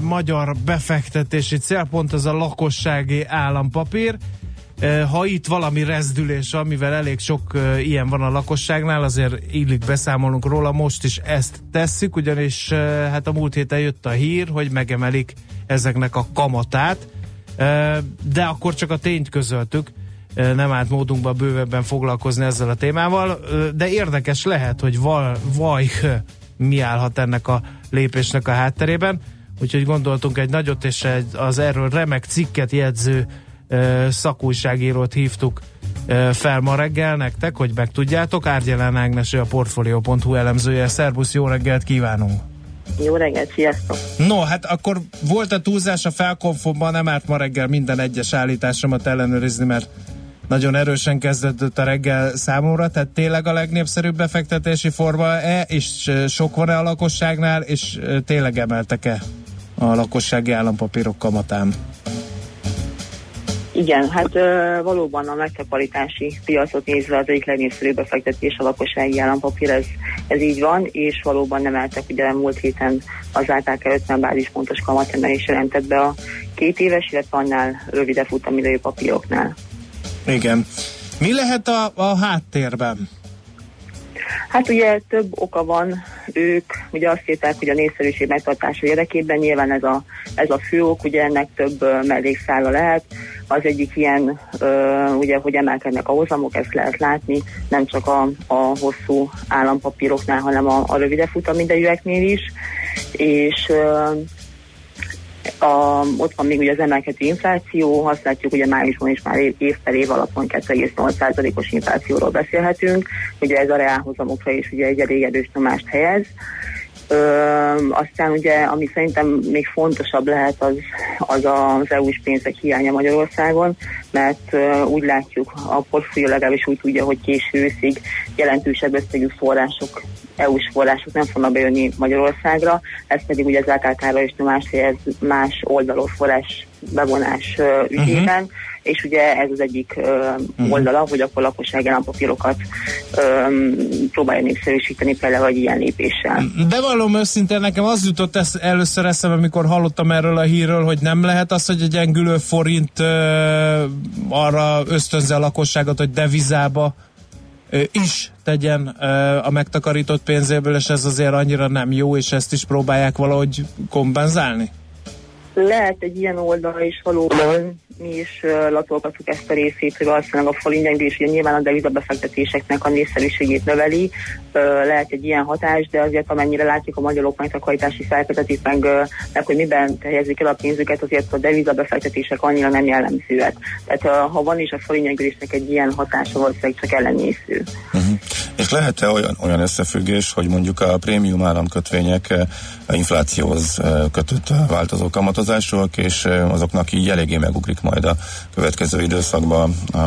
magyar befektetési célpont az a lakossági állampapír. Ha itt valami rezdülés, amivel elég sok ilyen van a lakosságnál, azért illik beszámolunk róla, most is ezt tesszük, ugyanis hát a múlt héten jött a hír, hogy megemelik ezeknek a kamatát, de akkor csak a tényt közöltük, nem állt módunkban bővebben foglalkozni ezzel a témával, de érdekes lehet, hogy val, vaj, mi állhat ennek a lépésnek a hátterében, úgyhogy gondoltunk egy nagyot, és egy, az erről remek cikket jegyző szakújságírót hívtuk fel ma reggel nektek, hogy megtudjátok. Árgyelán Ágnes, a Portfolio.hu elemzője. Szerbusz, jó reggelt kívánunk! Jó reggelt, sziasztok! No, hát akkor volt a túlzás a felkonfomban, nem árt ma reggel minden egyes állításomat ellenőrizni, mert nagyon erősen kezdődött a reggel számomra, tehát tényleg a legnépszerűbb befektetési forma-e, és sok van-e a lakosságnál, és tényleg emeltek-e a lakossági állampapírok kamatán? Igen, hát ö, valóban a megtakarítási piacot nézve az egyik legnépszerűbb befektetés a lakossági állampapír, ez, ez így van, és valóban emeltek, ugye múlt héten az AKK 50 bázispontos kamatemelés jelentett be a két éves, illetve annál rövidebb futamidejű papíroknál. Igen. Mi lehet a, a háttérben? Hát ugye több oka van, ők ugye azt írták, hogy a népszerűség megtartása érdekében nyilván ez a, ez a fő ok, ugye ennek több mellékszála lehet. Az egyik ilyen, ö, ugye, hogy emelkednek a hozamok, ezt lehet látni, nem csak a, a hosszú állampapíroknál, hanem a, a rövidebb futamidejűeknél is. És ö, a, ott van még ugye az emelkedő infláció, azt látjuk, ugye májusban is már év per év alapon 2,8%-os inflációról beszélhetünk, ugye ez a reálhozamokra is ugye egy elég erős nyomást helyez. Ö, aztán ugye, ami szerintem még fontosabb lehet, az, az az EU-s pénzek hiánya Magyarországon, mert ö, úgy látjuk, a portfólió legalábbis úgy tudja, hogy késő őszig jelentősebb összegű források EU-s források nem fognak bejönni Magyarországra, ez pedig ugye az AKK-ra is nyomást helyez más oldalról forrás bevonás ügyében, uh-huh. És ugye ez az egyik uh, uh-huh. oldala, hogy akkor lakossági állampapírokat um, próbálja népszerűsíteni például egy ilyen lépéssel. Bevallom őszintén, nekem az jutott esz, először eszembe, amikor hallottam erről a hírről, hogy nem lehet az, hogy egy gyengülő forint ö, arra ösztönze a lakosságot, hogy devizába ö, is tegyen ö, a megtakarított pénzéből, és ez azért annyira nem jó, és ezt is próbálják valahogy kompenzálni? Lehet egy ilyen oldal is valóban, mi is latolgatjuk ezt a részét, hogy valószínűleg a ugye nyilván a devizabefektetéseknek a népszerűségét növeli, lehet egy ilyen hatás, de azért amennyire látjuk a magyarok megtakarítási szerkezetét, meg, meg hogy miben helyezik el a pénzüket, azért a devizabefektetések annyira nem jellemzőek. Tehát ha van is a forint gyengülésnek egy ilyen hatása, valószínűleg csak ellenésző. Uh-huh. És lehet-e olyan, olyan összefüggés, hogy mondjuk a prémium államkötvények eh, inflációhoz eh, kötött változó kamatozásúak, és eh, azoknak így eléggé megugrik majd a következő időszakban a,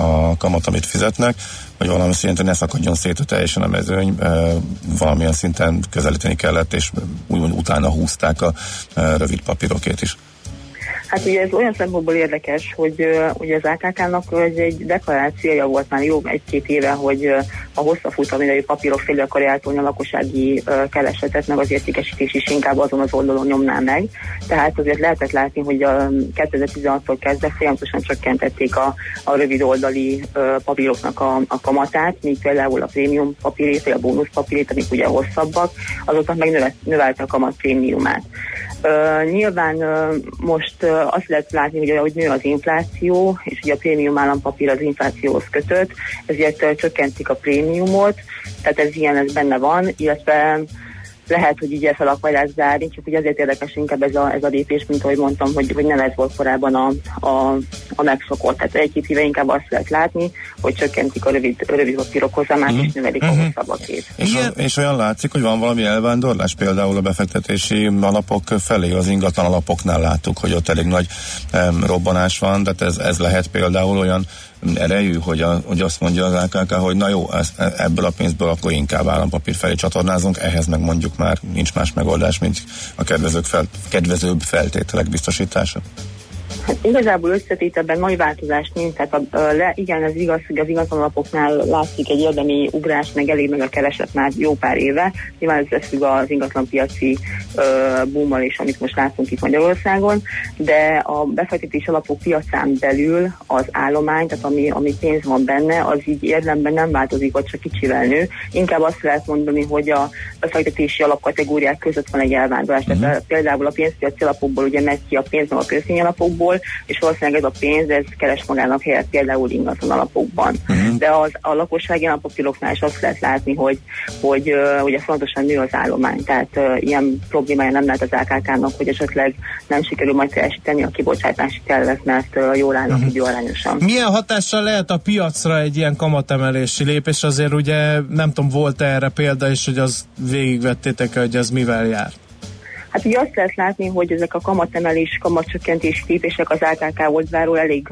a kamat, amit fizetnek, hogy valami szinten ne szakadjon szét teljesen a mezőny, valamilyen szinten közelíteni kellett, és úgymond utána húzták a rövid papírokét is. Hát ugye ez olyan szempontból érdekes, hogy ugye az AKK-nak ez egy deklarációja volt már jó egy-két éve, hogy a hosszabb futamidejű papírok félre akarja eltolni a lakossági keresetet, meg az értékesítés is inkább azon az oldalon nyomná meg. Tehát azért lehetett látni, hogy a 2016-tól kezdve folyamatosan csökkentették a, a rövid oldali papíroknak a, a kamatát, míg például a prémium papírét, vagy a bónusz papírét, amik ugye hosszabbak, azoknak meg növe, növelte a kamat prémiumát. Uh, nyilván uh, most uh, azt lehet látni, hogy ahogy nő az infláció, és ugye a prémium állampapír az inflációhoz kötött, ezért csökkentik a prémiumot, tehát ez ilyen, ez benne van, illetve lehet, hogy így fel lesz zárni, csak ugye azért érdekes inkább ez a, ez a lépés, mint ahogy mondtam, hogy, hogy nem ez volt korábban a, a, a megszokott. Tehát egy-két éve inkább azt lehet látni, hogy csökkentik a rövid, rövid papírok hozamát, Mhm. és növelik a Mhm. hosszabbakét. És, a, és olyan látszik, hogy van valami elvándorlás például a befektetési alapok felé, az ingatlan alapoknál láttuk, hogy ott elég nagy um, robbanás van, tehát ez, ez lehet például olyan erejű, hogy, a, hogy azt mondja az AKK, hogy na jó, ezt, ebből a pénzből akkor inkább állampapír felé csatornázunk, ehhez meg mondjuk már nincs más megoldás, mint a kedvezők fel, kedvezőbb feltételek biztosítása. Hát igazából összetételben nagy változás nincs, tehát a, le, igen, ez igaz, hogy az ingatlanalapoknál látszik egy érdemi ugrás, meg elég meg a kereset már jó pár éve. Nyilván ez összefügg az ingatlanpiaci boommal is, amit most látunk itt Magyarországon, de a befektetés alapok piacán belül az állomány, tehát ami, ami pénz van benne, az így érdemben nem változik, vagy csak kicsivel nő. Inkább azt lehet mondani, hogy a befektetési alapkategóriák között van egy elvándorlás. Uh-huh. Tehát például a pénzpiaci alapokból ugye megy ki a pénz a köztény alapokból, és valószínűleg ez a pénz, ez keres magának helyet például ingatlan alapokban. Uh-huh. De az, a lakossági alapokiloknál is azt lehet látni, hogy, hogy uh, ugye fontosan nő az állomány, tehát uh, ilyen problémája nem lehet az AKK-nak, hogy esetleg nem sikerül majd teljesíteni a kibocsátási tervet, mert jól állnak uh-huh. időarányosan. Milyen hatással lehet a piacra egy ilyen kamatemelési lépés? Azért ugye nem tudom, volt erre példa is, hogy az végigvettétek, hogy ez mivel jár? Hát ugye azt lehet látni, hogy ezek a kamatemelés, kamatcsökkentés lépések az AKK oldalról elég,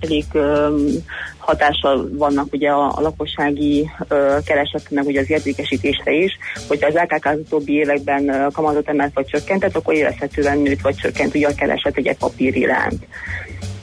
elég uh, hatással vannak ugye a, a lakossági kereset, meg ugye az értékesítésre is, hogyha az AKK az utóbbi években kamatot emelt vagy csökkentett, akkor érezhetően nőtt vagy csökkent ugye a kereset egy papír iránt.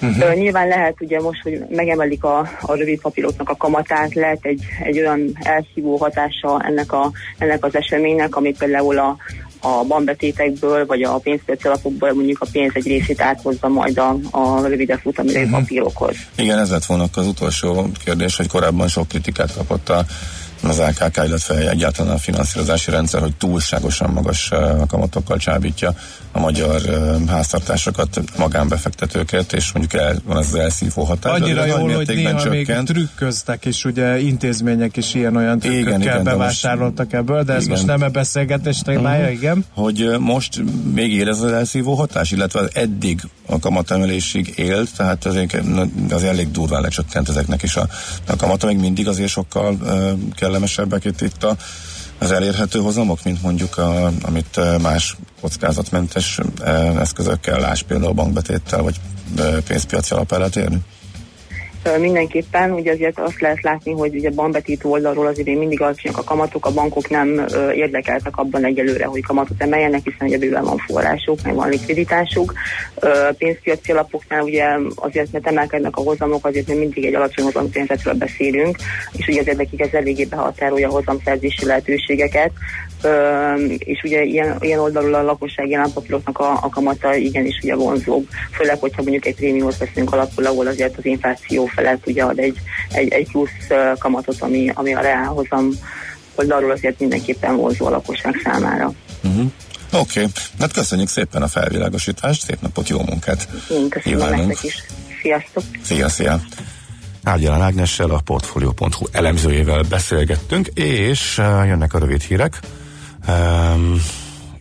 Uh-huh. Uh, nyilván lehet ugye most, hogy megemelik a, a rövid papíroknak a kamatát, lehet egy, egy olyan elszívó hatása ennek, a, ennek az eseménynek, ami például a, a banbetétekből, vagy a pénzpiaci alapokból mondjuk a pénz egy részét áthozza majd a, a rövidebb futamidő uh-huh. papírokhoz. Igen, ez lett volna az utolsó kérdés, hogy korábban sok kritikát kapott a az AKK, illetve egyáltalán a finanszírozási rendszer, hogy túlságosan magas kamatokkal csábítja a magyar háztartásokat, magánbefektetőket, és mondjuk el, van ez az elszívó hatás. Annyira jól, hogy néha csökkent. még trükköztek, és ugye intézmények is ilyen-olyan trükkökkel igen, igen, bevásároltak most, ebből, de ez igen. most nem a beszélgetés témája, uh-huh. igen? Hogy most még érez az elszívó hatás, illetve eddig a kamatemelésig élt, tehát azért, az elég durván lecsökkent ezeknek is a, a kamata, még mindig azért sokkal uh, kellemesebbek itt, itt a az elérhető hozamok, mint mondjuk a, amit más kockázatmentes eszközökkel, láss például bankbetéttel vagy pénzpiaci alap el lehet érni? Mindenképpen ugye azért azt lehet látni, hogy ugye bankbetítő oldalról azért még mindig alacsonyak a kamatok, a bankok nem érdekeltek abban egyelőre, hogy kamatot emeljenek, hiszen ugye bőven van forrásuk, meg van likviditásuk. Pénzpiaci alapoknál ugye azért, mert emelkednek a hozamok, azért még mindig egy alacsony hozamkörnyezetről beszélünk, és ugye azért nekik ez eléggé behatárolja a hozamszerzési lehetőségeket, és ugye ilyen, ilyen oldalról a lakossági állampapíroknak a, a kamata igenis ugye vonzóbb, főleg, hogyha mondjuk egy prémiumot veszünk alapul, ahol azért az infláció felett ugye ad egy, egy, egy plusz kamatot, ami, ami a reálhozam oldalról azért mindenképpen vonzó a lakosság számára. Uh-huh. Oké, okay. hát köszönjük szépen a felvilágosítást, szép napot, jó munkát! Én köszönöm nektek is. Sziasztok! Szia, szia! Ágyalán Ágnessel, a Portfolio.hu elemzőjével beszélgettünk, és jönnek a rövid hírek. Um,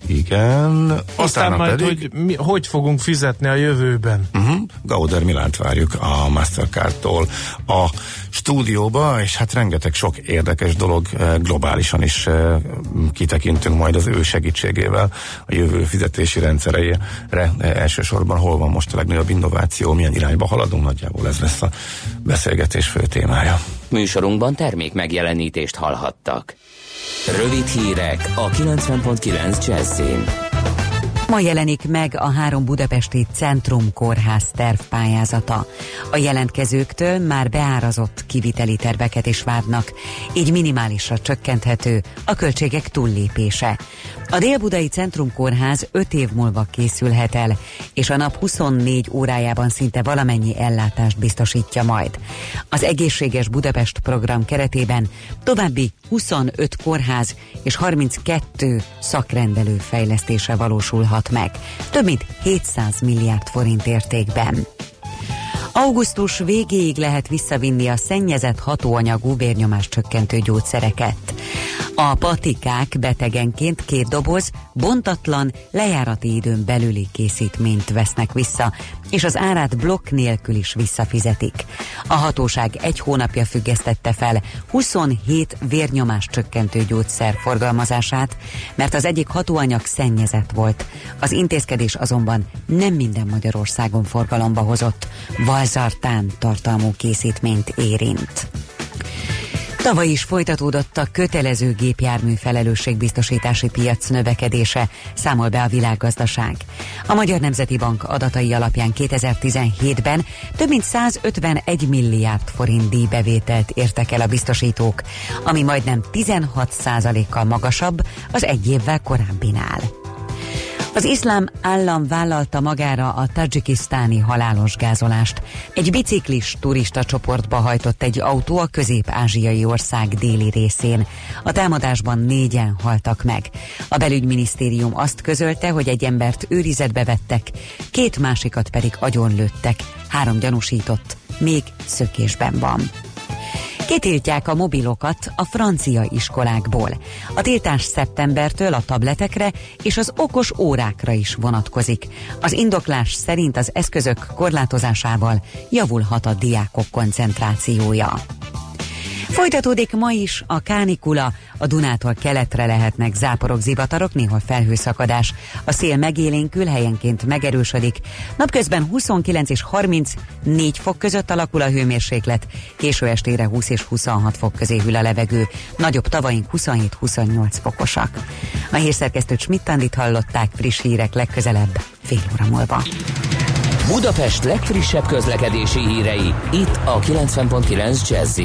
igen. Aztán majd, pedig... hogy mi, hogy fogunk fizetni a jövőben. Uh-huh. Gauder Milánt várjuk a Mastercard-tól a stúdióba, és hát rengeteg sok érdekes dolog globálisan is kitekintünk majd az ő segítségével a jövő fizetési rendszereire. Elsősorban hol van most a legnagyobb innováció, milyen irányba haladunk, nagyjából ez lesz a beszélgetés fő témája. Műsorunkban termék megjelenítést hallhattak. Rövid hírek a 90.9 Jazzin. Ma jelenik meg a három budapesti Centrum Kórház tervpályázata. A jelentkezőktől már beárazott kiviteli terveket is várnak, így minimálisra csökkenthető a költségek túllépése. A Dél-Budai Centrum Kórház 5 év múlva készülhet el, és a nap 24 órájában szinte valamennyi ellátást biztosítja majd. Az Egészséges Budapest program keretében további 25 kórház és 32 szakrendelő fejlesztése valósulhat meg, több mint 700 milliárd forint értékben. Augusztus végéig lehet visszavinni a szennyezett hatóanyagú vérnyomás csökkentő gyógyszereket. A patikák betegenként két doboz bontatlan, lejárati időn belüli készítményt vesznek vissza, és az árát blokk nélkül is visszafizetik. A hatóság egy hónapja függesztette fel 27 vérnyomás csökkentő gyógyszer forgalmazását, mert az egyik hatóanyag szennyezett volt. Az intézkedés azonban nem minden Magyarországon forgalomba hozott, valzartán tartalmú készítményt érint. Tavaly is folytatódott a kötelező gépjármű felelősségbiztosítási piac növekedése, számol be a világgazdaság. A Magyar Nemzeti Bank adatai alapján 2017-ben több mint 151 milliárd forint díjbevételt értek el a biztosítók, ami majdnem 16 kal magasabb az egy évvel korábbinál. Az iszlám állam vállalta magára a tajikisztáni halálos gázolást. Egy biciklis turista csoportba hajtott egy autó a közép-ázsiai ország déli részén. A támadásban négyen haltak meg. A belügyminisztérium azt közölte, hogy egy embert őrizetbe vettek, két másikat pedig agyonlőttek. Három gyanúsított még szökésben van. Kitiltják a mobilokat a francia iskolákból. A tiltás szeptembertől a tabletekre és az okos órákra is vonatkozik. Az indoklás szerint az eszközök korlátozásával javulhat a diákok koncentrációja. Folytatódik ma is a kánikula, a Dunától keletre lehetnek záporok, zivatarok, néhol felhőszakadás. A szél megélénkül, helyenként megerősödik. Napközben 29 és 34 fok között alakul a hőmérséklet, késő estére 20 és 26 fok közé hűl a levegő. Nagyobb tavaink 27-28 fokosak. A hírszerkesztőt Schmidt hallották friss hírek legközelebb, fél óra múlva. Budapest legfrissebb közlekedési hírei, itt a 90.9 jazz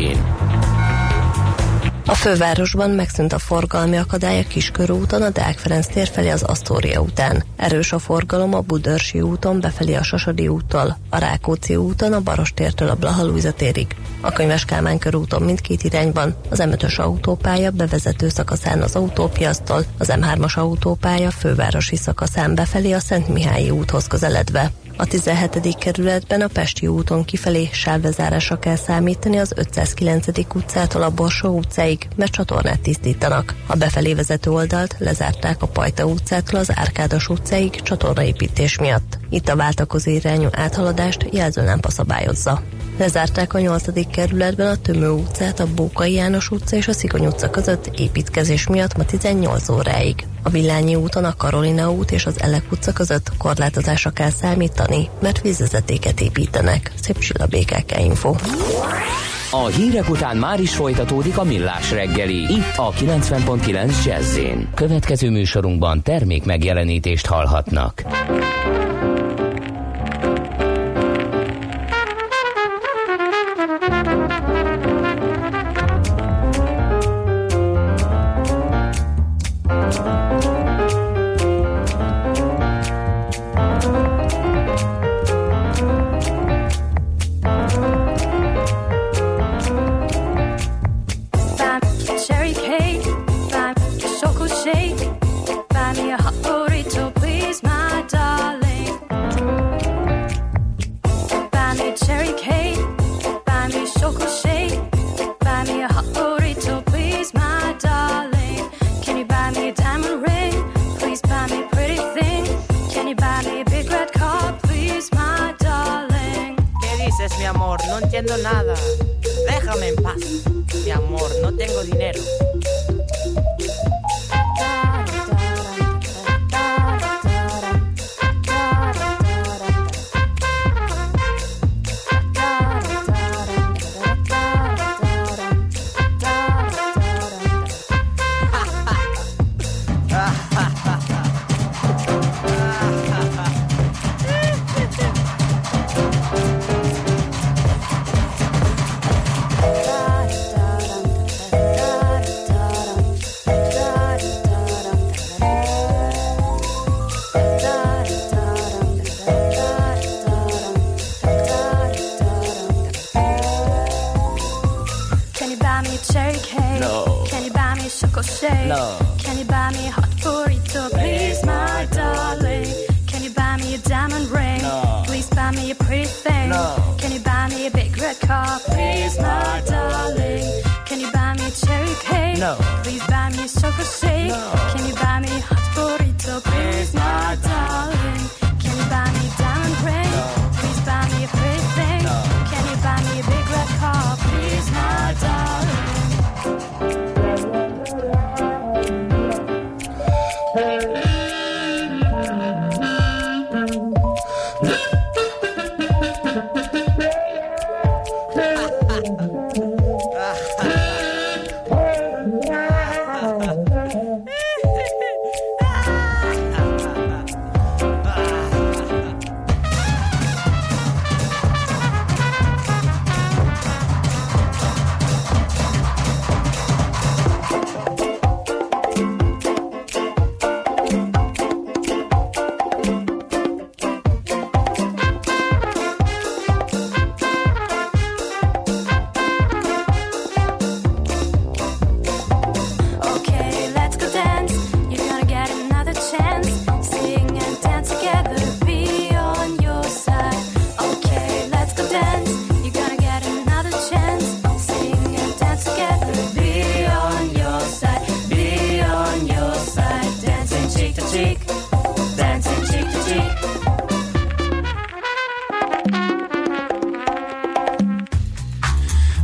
a fővárosban megszűnt a forgalmi akadály a Kiskörúton, a Deák Ferenc tér felé az Asztória után. Erős a forgalom a Budörsi úton befelé a Sasadi úttól, a Rákóczi úton a Barostértől a Blahalújza térig. A Könyves Kálmán körúton mindkét irányban, az M5-ös autópálya bevezető szakaszán az autópiasztól, az M3-as autópálya fővárosi szakaszán befelé a Szent Mihályi úthoz közeledve. A 17. kerületben a Pesti úton kifelé sávlezárásra kell számítani az 509. utcától a Borsó utcáig, mert csatornát tisztítanak. A befelé vezető oldalt lezárták a Pajta utcától az Árkádos utcáig csatornaépítés miatt. Itt a váltakozó irányú áthaladást jelzőlámpa szabályozza. Lezárták a 8. kerületben a Tömő utcát, a Bókai János utca és a Szikony utca között építkezés miatt ma 18 óráig. A Villányi úton a Karolina út és az Elek utca között korlátozásra kell számítani, mert vízvezetéket építenek. Szép Csilla BKK Info. A hírek után már is folytatódik a millás reggeli, itt a 90.9 jazz Következő műsorunkban termék megjelenítést hallhatnak.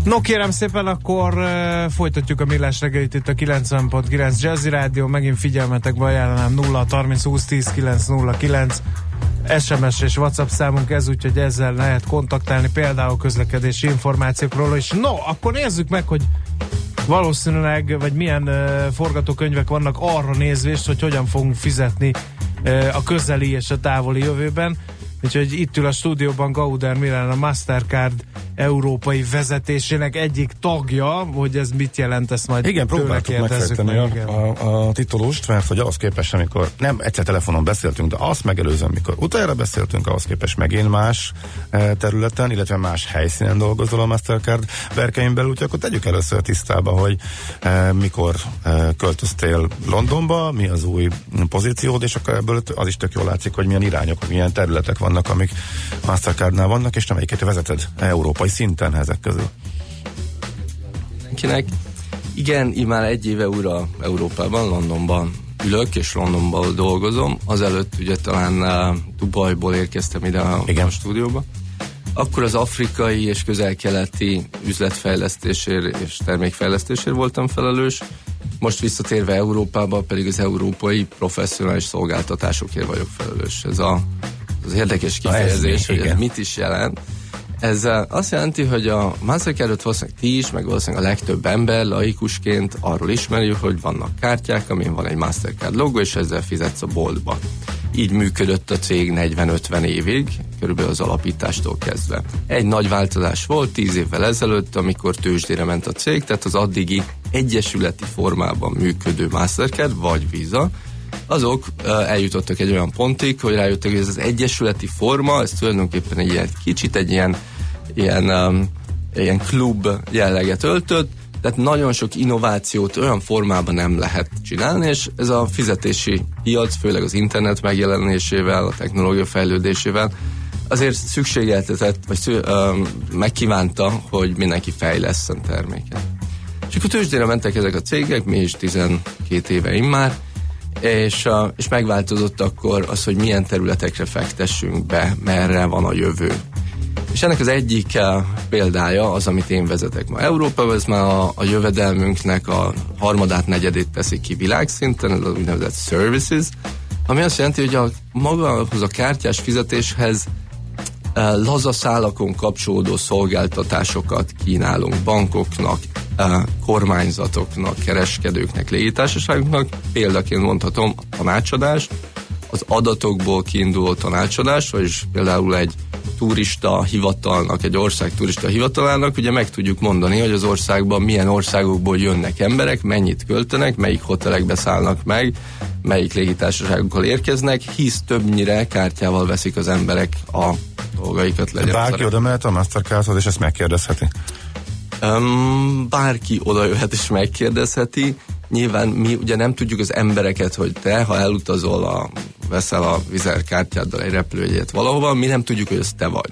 No kérem szépen, akkor uh, folytatjuk a millás reggelit itt a 90.9 Jazzy Rádió, megint figyelmetekbe ajánlanám 0 30 20 10 909 SMS és WhatsApp számunk ez, úgyhogy ezzel lehet kontaktálni például közlekedési információkról is. No, akkor nézzük meg, hogy valószínűleg, vagy milyen uh, forgatókönyvek vannak arra nézvést, hogy hogyan fogunk fizetni uh, a közeli és a távoli jövőben. Úgyhogy itt ül a stúdióban Gauder Milán, a Mastercard európai vezetésének egyik tagja, hogy ez mit jelent, ezt majd Igen, próbáltuk megfejteni meg, a, igen. a, a titulust, mert hogy ahhoz képest, amikor nem egyszer telefonon beszéltünk, de azt megelőzően, mikor utoljára beszéltünk, ahhoz képest megint más eh, területen, illetve más helyszínen dolgozol a Mastercard berkein belül, úgyhogy akkor tegyük először tisztába, hogy eh, mikor eh, költöztél Londonba, mi az új pozíciód, és akkor ebből az is tök jól látszik, hogy milyen irányok, milyen területek vannak, amik Mastercardnál vannak, és nem melyiket vezeted európai szinten ezek közül. mindenkinek. Igen, így már egy éve újra Európában, Londonban ülök, és Londonban dolgozom. Azelőtt ugye talán uh, Dubajból érkeztem ide a, Igen. a stúdióba. Akkor az afrikai és közel-keleti üzletfejlesztésért és termékfejlesztésért voltam felelős. Most visszatérve Európába pedig az európai professzionális szolgáltatásokért vagyok felelős. Ez a, az érdekes Na, ez kifejezés, hogy ez Igen. mit is jelent. Ez eh, azt jelenti, hogy a Mastercardot valószínűleg ti is, meg valószínűleg a legtöbb ember laikusként arról ismerjük, hogy vannak kártyák, amin van egy Mastercard logo, és ezzel fizetsz a boltba. Így működött a cég 40-50 évig, körülbelül az alapítástól kezdve. Egy nagy változás volt 10 évvel ezelőtt, amikor tőzsdére ment a cég, tehát az addigi egyesületi formában működő Mastercard vagy Visa, azok eljutottak egy olyan pontig, hogy rájöttek, hogy ez az egyesületi forma, ez tulajdonképpen egy ilyen kicsit egy ilyen, ilyen, ilyen klub jelleget öltött, tehát nagyon sok innovációt olyan formában nem lehet csinálni, és ez a fizetési piac, főleg az internet megjelenésével, a technológia fejlődésével, azért szükségeltetett, vagy um, megkívánta, hogy mindenki fejleszten terméket. És akkor tőzsdére mentek ezek a cégek, mi is 12 éve immár, és, és megváltozott akkor az, hogy milyen területekre fektessünk be, merre van a jövő. És ennek az egyik uh, példája az, amit én vezetek ma Európában, ez már a, a jövedelmünknek a harmadát, negyedét teszi ki világszinten, ez az úgynevezett services, ami azt jelenti, hogy a magához a kártyás fizetéshez uh, laza szálakon kapcsolódó szolgáltatásokat kínálunk bankoknak, kormányzatoknak, kereskedőknek, légitársaságoknak. Példaként mondhatom a tanácsadást, az adatokból kiinduló tanácsadás, vagyis például egy turista hivatalnak, egy ország turista hivatalának, ugye meg tudjuk mondani, hogy az országban milyen országokból jönnek emberek, mennyit költenek, melyik hotelekbe szállnak meg, melyik légitársaságokkal érkeznek, hisz többnyire kártyával veszik az emberek a dolgaikat legyen. Bárki oda mehet a Mastercardhoz, és ezt megkérdezheti. Um, bárki oda jöhet és megkérdezheti. Nyilván mi ugye nem tudjuk az embereket, hogy te, ha elutazol, a, veszel a vizerkártyáddal egy repülőjegyet valahova, mi nem tudjuk, hogy ez te vagy.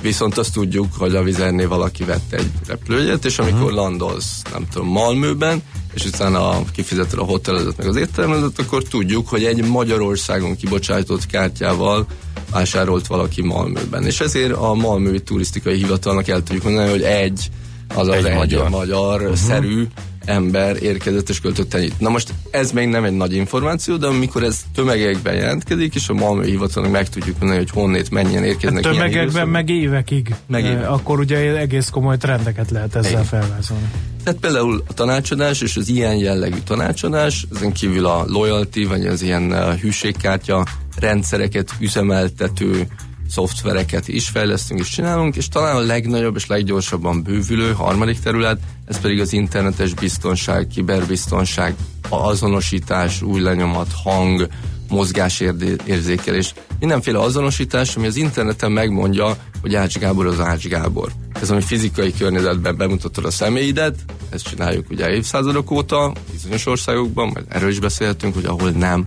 Viszont azt tudjuk, hogy a vizernél valaki vett egy repülőjegyet, és amikor uh-huh. landolsz, nem tudom, Malmöben, és utána kifizeted a hoteledet meg az éttermedet, akkor tudjuk, hogy egy Magyarországon kibocsájtott kártyával vásárolt valaki Malmöben. És ezért a Malmöi turisztikai hivatalnak el tudjuk mondani, hogy egy, azaz Egy egy, magyar. egy magyar uh-huh. szerű ember érkezett és költött ennyit. Na most ez még nem egy nagy információ, de amikor ez tömegekben jelentkezik, és a Malmöi hivatalnak meg tudjuk mondani, hogy honnét mennyien érkeznek. milyen Tömegekben meg évekig. Meg Eh, évekig. Akkor ugye egész komoly trendeket lehet ezzel Igen. felvázolni. Tehát például a tanácsadás és az ilyen jellegű tanácsadás, ezen kívül a loyalty, vagy az ilyen hűségkártya rendszereket üzemeltető szoftvereket is fejlesztünk és csinálunk, és talán a legnagyobb és leggyorsabban bővülő harmadik terület, ez pedig az internetes biztonság, kiberbiztonság, azonosítás, új lenyomat, hang, mozgásérzékelés. Mindenféle azonosítás, ami az interneten megmondja, hogy Ács Gábor az Ács Gábor. Ez, ami fizikai környezetben bemutatod a személyidet, ezt csináljuk ugye évszázadok óta, bizonyos országokban, majd erről is beszélhetünk, hogy ahol nem,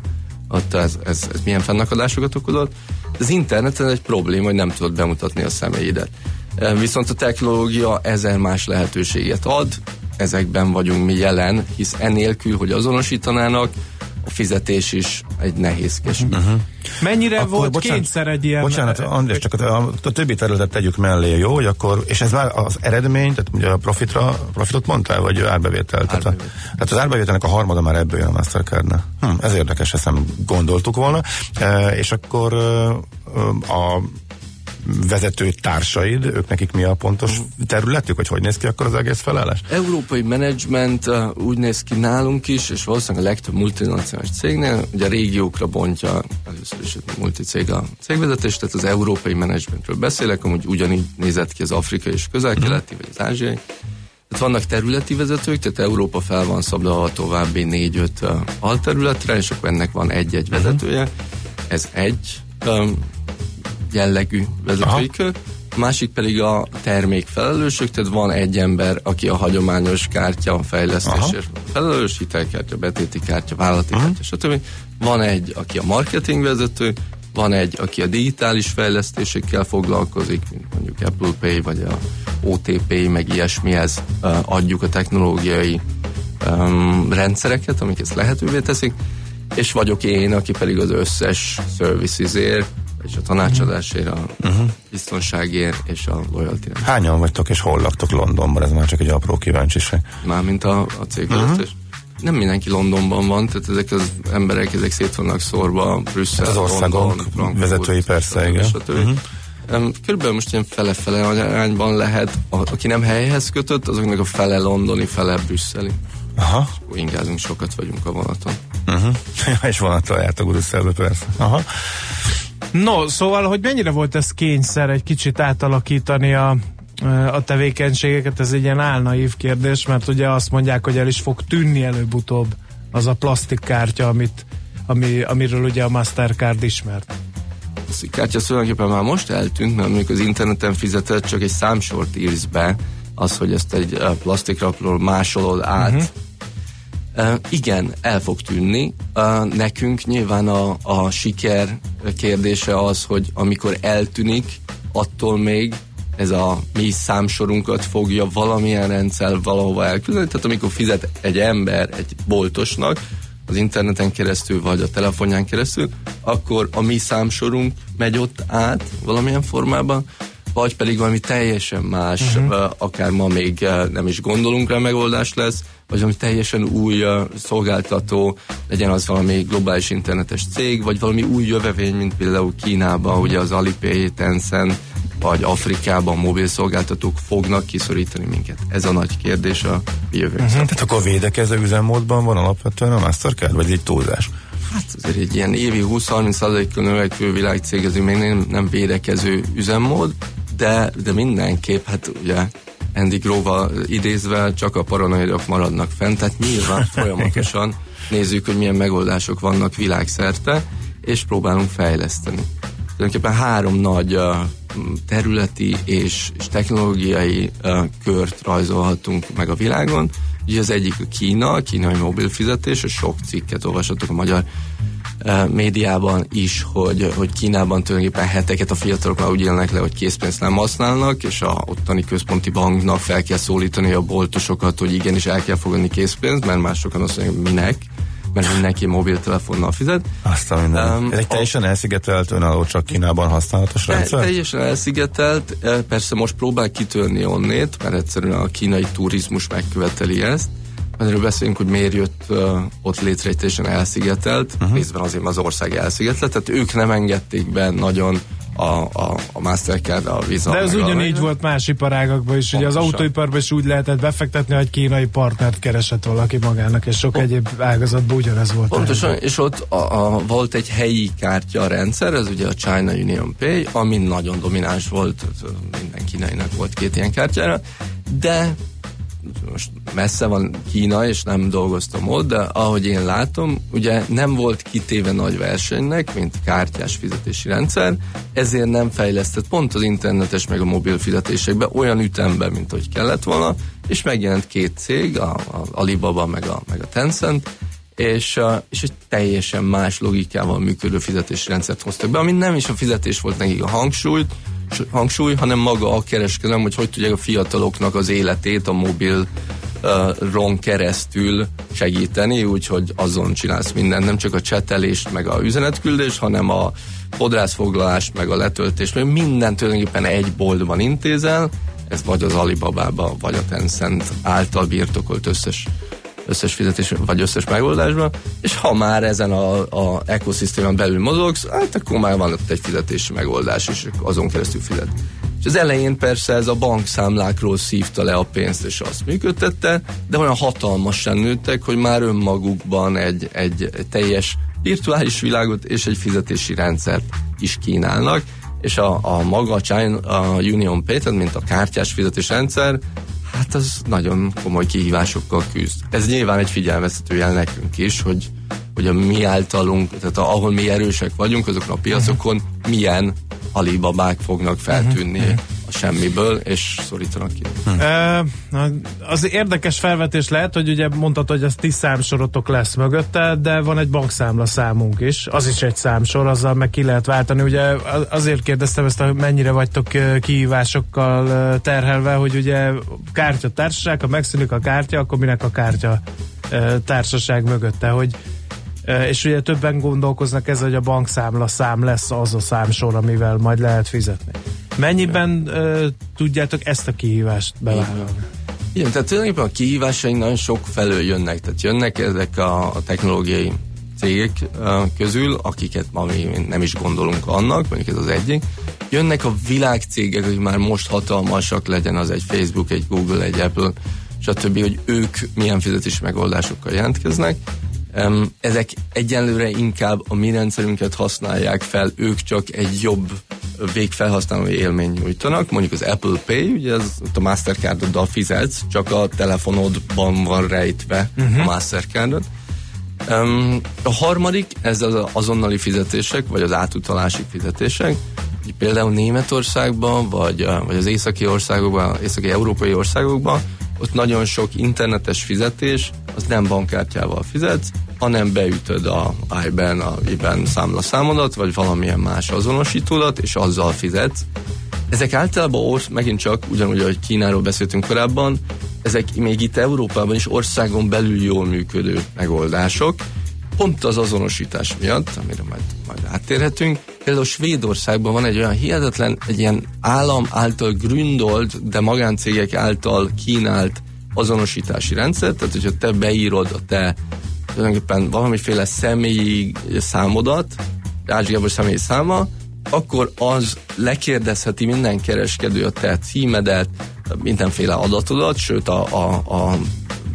ott ez, ez, ez milyen fennakadásokat okozott. Az interneten egy probléma, hogy nem tudod bemutatni a személyidet. Viszont a technológia ezer más lehetőséget ad, ezekben vagyunk mi jelen, hisz enélkül, hogy azonosítanának, fizetés is egy nehézkes. Uh-huh. Mennyire Akkor volt bocsánat, kényszer egy ilyen... Bocsánat, András, csak a, a, a többi területet tegyük mellé, jó? Hogy akkor, és ez már az eredmény, tehát ugye a profitra, profitot mondtál, vagy árbevétel? Tehát, a, tehát az árbevételnek a harmada már ebből jön a Mastercardnál. Hm, ez érdekes, ezt nem gondoltuk volna. E, és akkor e, a vezető társaid, ők nekik mi a pontos területük, hogy hogy néz ki akkor az egész felállás? Európai menedzsment uh, úgy néz ki nálunk is, és valószínűleg a legtöbb multinacionális cégnél, ugye a régiókra bontja először is a multicég a cégvezetés, tehát az európai menedzsmentről beszélek, amúgy ugyanígy nézett ki az afrikai és közel-keleti, vagy az ázsiai. Tehát vannak területi vezetők, tehát Európa fel van szabdalva további négy-öt uh, alterületre, és akkor ennek van egy-egy vezetője. Ez egy um, jellegű vezetői kör, a másik pedig a termékfelelősök, tehát van egy ember, aki a hagyományos kártya fejlesztésért felelős, hitelkártya, betéti kártya, vállalati Aha. kártya, stb. Van egy, aki a marketing vezető, van egy, aki a digitális fejlesztésekkel foglalkozik, mint mondjuk Apple Pay, vagy a OTP, meg ilyesmihez adjuk a technológiai um, rendszereket, amik ezt lehetővé teszik, és vagyok én, aki pedig az összes servicesért, és a tanácsadásért, a uh-huh. biztonságért és a loyalty Hányan vagytok és hol laktok Londonban? Ez már csak egy apró kíváncsiság. Mármint a, a cégvezetés. Uh-huh. Nem mindenki Londonban van, tehát ezek az emberek, ezek szét vannak szórva, Brüsszel, Hát az országok London, vezetői persze, igen. Mhm. Um, körülbelül most ilyen fele-fele arányban lehet, a, aki nem helyhez kötött, azoknak a fele londoni, fele brüsszeli. Aha. Akkor ingázunk, sokat vagyunk a vonaton. Uh-huh. és vonattal jártok Brüsszelbe persze. Aha. No, szóval, hogy mennyire volt ez kényszer egy kicsit átalakítani a, a tevékenységeket, ez egy ilyen álnaív kérdés, mert ugye azt mondják, hogy el is fog tűnni előbb-utóbb az a plastikkártya, amit, ami, amiről ugye a Mastercard ismert. A kártya tulajdonképpen már most eltűnt, mert amikor az interneten fizetett, csak egy számsort írsz be, az, hogy ezt egy plastikrakról másolod át. Uh-huh. Uh, igen, el fog tűnni. Uh, nekünk nyilván a, a siker kérdése az, hogy amikor eltűnik, attól még ez a mi számsorunkat fogja valamilyen rendszer valahova elküldeni. Tehát amikor fizet egy ember egy boltosnak, az interneten keresztül, vagy a telefonján keresztül, akkor a mi számsorunk megy ott át valamilyen formában, vagy pedig valami teljesen más, uh-huh. akár ma még nem is gondolunk rá megoldás lesz, vagy valami teljesen új szolgáltató, legyen az valami globális internetes cég, vagy valami új jövevény, mint például Kínában, ugye az Alipay, Tencent, vagy Afrikában mobil szolgáltatók fognak kiszorítani minket. Ez a nagy kérdés a jövőnk. Uh-huh. Tehát akkor védekező üzemmódban van alapvetően a Mastercard, vagy egy túlzás? Hát azért egy ilyen évi 20-30%-kal növekvő világcég, ez még nem, nem védekező üzemmód, de, de mindenképp, hát ugye Andy Grove idézve csak a paranoidok maradnak fent, tehát nyilván folyamatosan nézzük, hogy milyen megoldások vannak világszerte, és próbálunk fejleszteni. Tulajdonképpen három nagy uh, területi és, és technológiai uh, kört rajzolhatunk meg a világon. Ugye az egyik a Kína, a kínai mobil fizetés, és sok cikket olvashatok a magyar médiában is, hogy, hogy Kínában tulajdonképpen heteket a fiatalok már úgy élnek le, hogy készpénzt nem használnak, és a ottani központi banknak fel kell szólítani a boltosokat, hogy igenis el kell fogadni készpénzt, mert másokan azt mondják, minek mert mindenki mobiltelefonnal fizet. Azt a minden. Um, Ez egy teljesen elszigetelt, önálló csak Kínában használatos te, rendszer? Teljesen elszigetelt, persze most próbál kitörni onnét, mert egyszerűen a kínai turizmus megköveteli ezt. Erről beszélünk, hogy miért jött uh, ott létre egy teljesen elszigetelt, uh-huh. részben azért az ország elszigetelt, tehát ők nem engedték be nagyon a, a, a Mastercard, a Visa. De ez ugyanígy volt más iparágakban is. Ugye az autóiparban is úgy lehetett befektetni, hogy kínai partnert keresett valaki magának, és sok egyéb ágazatban ugyanez volt. Pontosan, és ott a, a, volt egy helyi kártya rendszer, ez ugye a China Union Pay, ami nagyon domináns volt, minden kínainak volt két ilyen kártyára, de most messze van Kína, és nem dolgoztam ott, de ahogy én látom, ugye nem volt kitéve nagy versenynek, mint kártyás fizetési rendszer, ezért nem fejlesztett pont az internetes meg a mobil fizetésekbe olyan ütemben, mint hogy kellett volna, és megjelent két cég, a, a Alibaba meg a, meg a Tencent, és, és egy teljesen más logikával működő fizetési rendszert hoztak be, ami nem is a fizetés volt nekik a hangsúlyt, hangsúly, hanem maga a kereskedelem, hogy hogy tudják a fiataloknak az életét a mobil ron keresztül segíteni, úgyhogy azon csinálsz mindent, nem csak a csetelést, meg a üzenetküldést, hanem a fodrászfoglalást, meg a letöltést, meg minden tulajdonképpen egy boltban intézel, ez vagy az Alibaba-ba, vagy a Tencent által birtokolt összes összes fizetés, vagy összes megoldásban, és ha már ezen a, a ekoszisztémán belül mozogsz, hát akkor már van ott egy fizetési megoldás, és azon keresztül fizet. És az elején persze ez a bankszámlákról szívta le a pénzt, és azt működtette, de olyan hatalmasan nőttek, hogy már önmagukban egy, egy, teljes virtuális világot és egy fizetési rendszert is kínálnak, és a, a maga a, China, a Union Pay, tehát mint a kártyás fizetésrendszer, hát az nagyon komoly kihívásokkal küzd. Ez nyilván egy figyelmeztető jel nekünk is, hogy, hogy a mi általunk, tehát ahol mi erősek vagyunk, azokon a piacokon milyen alibabák fognak feltűnni uh-huh. A semmiből, és szorítanak ki. Uh, az érdekes felvetés lehet, hogy ugye mondtad, hogy ez tíz számsorotok lesz mögötte, de van egy bankszámla számunk is, az is egy számsor, azzal meg ki lehet váltani. Ugye azért kérdeztem ezt, hogy mennyire vagytok kihívásokkal terhelve, hogy ugye kártya társaság, ha megszűnik a kártya, akkor minek a kártya társaság mögötte, hogy és ugye többen gondolkoznak ez, hogy a bankszámla szám lesz az a számsor, amivel majd lehet fizetni. Mennyiben uh, tudjátok ezt a kihívást bevállalni? Igen, tehát tulajdonképpen a kihívásaink nagyon sok felől jönnek, tehát jönnek ezek a, a technológiai cégek uh, közül, akiket ma mi nem is gondolunk annak, mondjuk ez az egyik. Jönnek a világcégek, hogy már most hatalmasak legyen az egy Facebook, egy Google, egy Apple, stb., hogy ők milyen fizetési megoldásokkal jelentkeznek, ezek egyenlőre inkább a mi rendszerünket használják fel, ők csak egy jobb végfelhasználói élmény nyújtanak. Mondjuk az Apple Pay, ugye ez a Mastercardoddal fizetsz, csak a telefonodban van rejtve uh-huh. a Mastercardot. Um, a harmadik, ez az azonnali fizetések, vagy az átutalási fizetések. Például Németországban, vagy, vagy az északi országokban, északi európai országokban ott nagyon sok internetes fizetés, az nem bankkártyával fizetsz, hanem beütöd a IBAN, a IBAN számlaszámodat, vagy valamilyen más azonosítódat, és azzal fizetsz. Ezek általában orsz, megint csak ugyanúgy, ahogy Kínáról beszéltünk korábban, ezek még itt Európában is országon belül jól működő megoldások, pont az azonosítás miatt, amire majd, majd áttérhetünk. Például Svédországban van egy olyan hihetetlen, egy ilyen állam által gründolt, de magáncégek által kínált azonosítási rendszer, tehát hogyha te beírod a te tulajdonképpen valamiféle személyi számodat, Ázsiából személyi száma, akkor az lekérdezheti minden kereskedő a te címedet, mindenféle adatodat, sőt a, a, a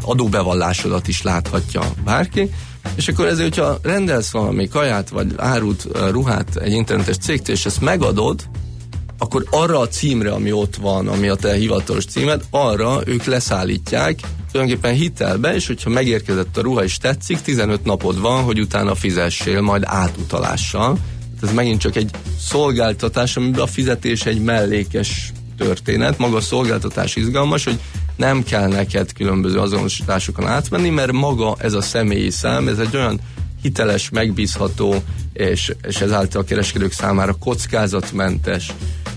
adóbevallásodat is láthatja bárki, és akkor ezért, hogyha rendelsz valami kaját, vagy árut, ruhát egy internetes cégtől, és ezt megadod, akkor arra a címre, ami ott van, ami a te hivatalos címed, arra ők leszállítják, tulajdonképpen hitelbe, és hogyha megérkezett a ruha és tetszik, 15 napod van, hogy utána fizessél, majd átutalással. Ez megint csak egy szolgáltatás, amiben a fizetés egy mellékes történet, maga a szolgáltatás izgalmas, hogy nem kell neked különböző azonosításokon átmenni, mert maga ez a személyi szám, ez egy olyan hiteles, megbízható, és, és ezáltal a kereskedők számára kockázatmentes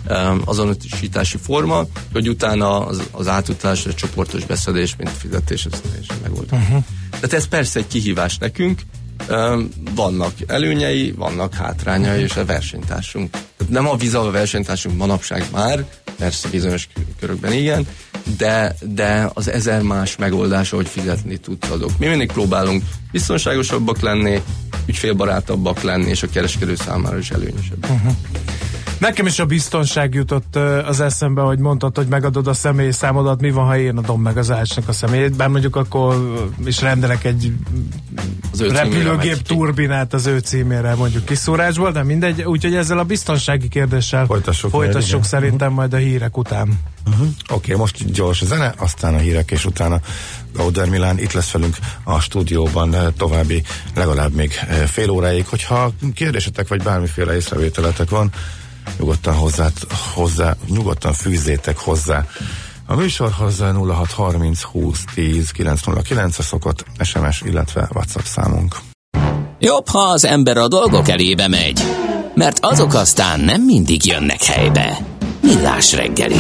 um, azonosítási forma, hogy utána az, az átutalás, a csoportos beszedés, mint fizetés, teljesen megoldható. Uh-huh. Tehát ez persze egy kihívás nekünk, um, vannak előnyei, vannak hátrányai, és a versenytársunk. Nem a viza a versenytársunk manapság már, persze bizonyos körökben igen, de, de az ezer más megoldás, hogy fizetni tudsz azok. Mi mindig próbálunk biztonságosabbak lenni, ügyfélbarátabbak lenni, és a kereskedő számára is előnyösebb. Uh-huh. Nekem is a biztonság jutott az eszembe, hogy mondtad, hogy megadod a személyi számodat, mi van, ha én adom meg az ácsnak a személyét, bár mondjuk akkor is rendelek egy az repülőgép turbinát az ő címére mondjuk kiszúrásból, de mindegy, úgyhogy ezzel a biztonsági kérdéssel folytassuk, folytassuk majd, szerintem uh-huh. majd a hírek után. Uh-huh. Oké, okay, most gyors zene, aztán a hírek, és utána Gauder Milán itt lesz velünk a stúdióban további legalább még fél óráig. Hogyha kérdésetek vagy bármiféle észrevételetek van, nyugodtan hozzá, hozzá nyugodtan fűzzétek hozzá. A műsorhoz 0630 20 10 909 a szokott SMS, illetve WhatsApp számunk. Jobb, ha az ember a dolgok elébe megy, mert azok aztán nem mindig jönnek helybe. Millás reggeli.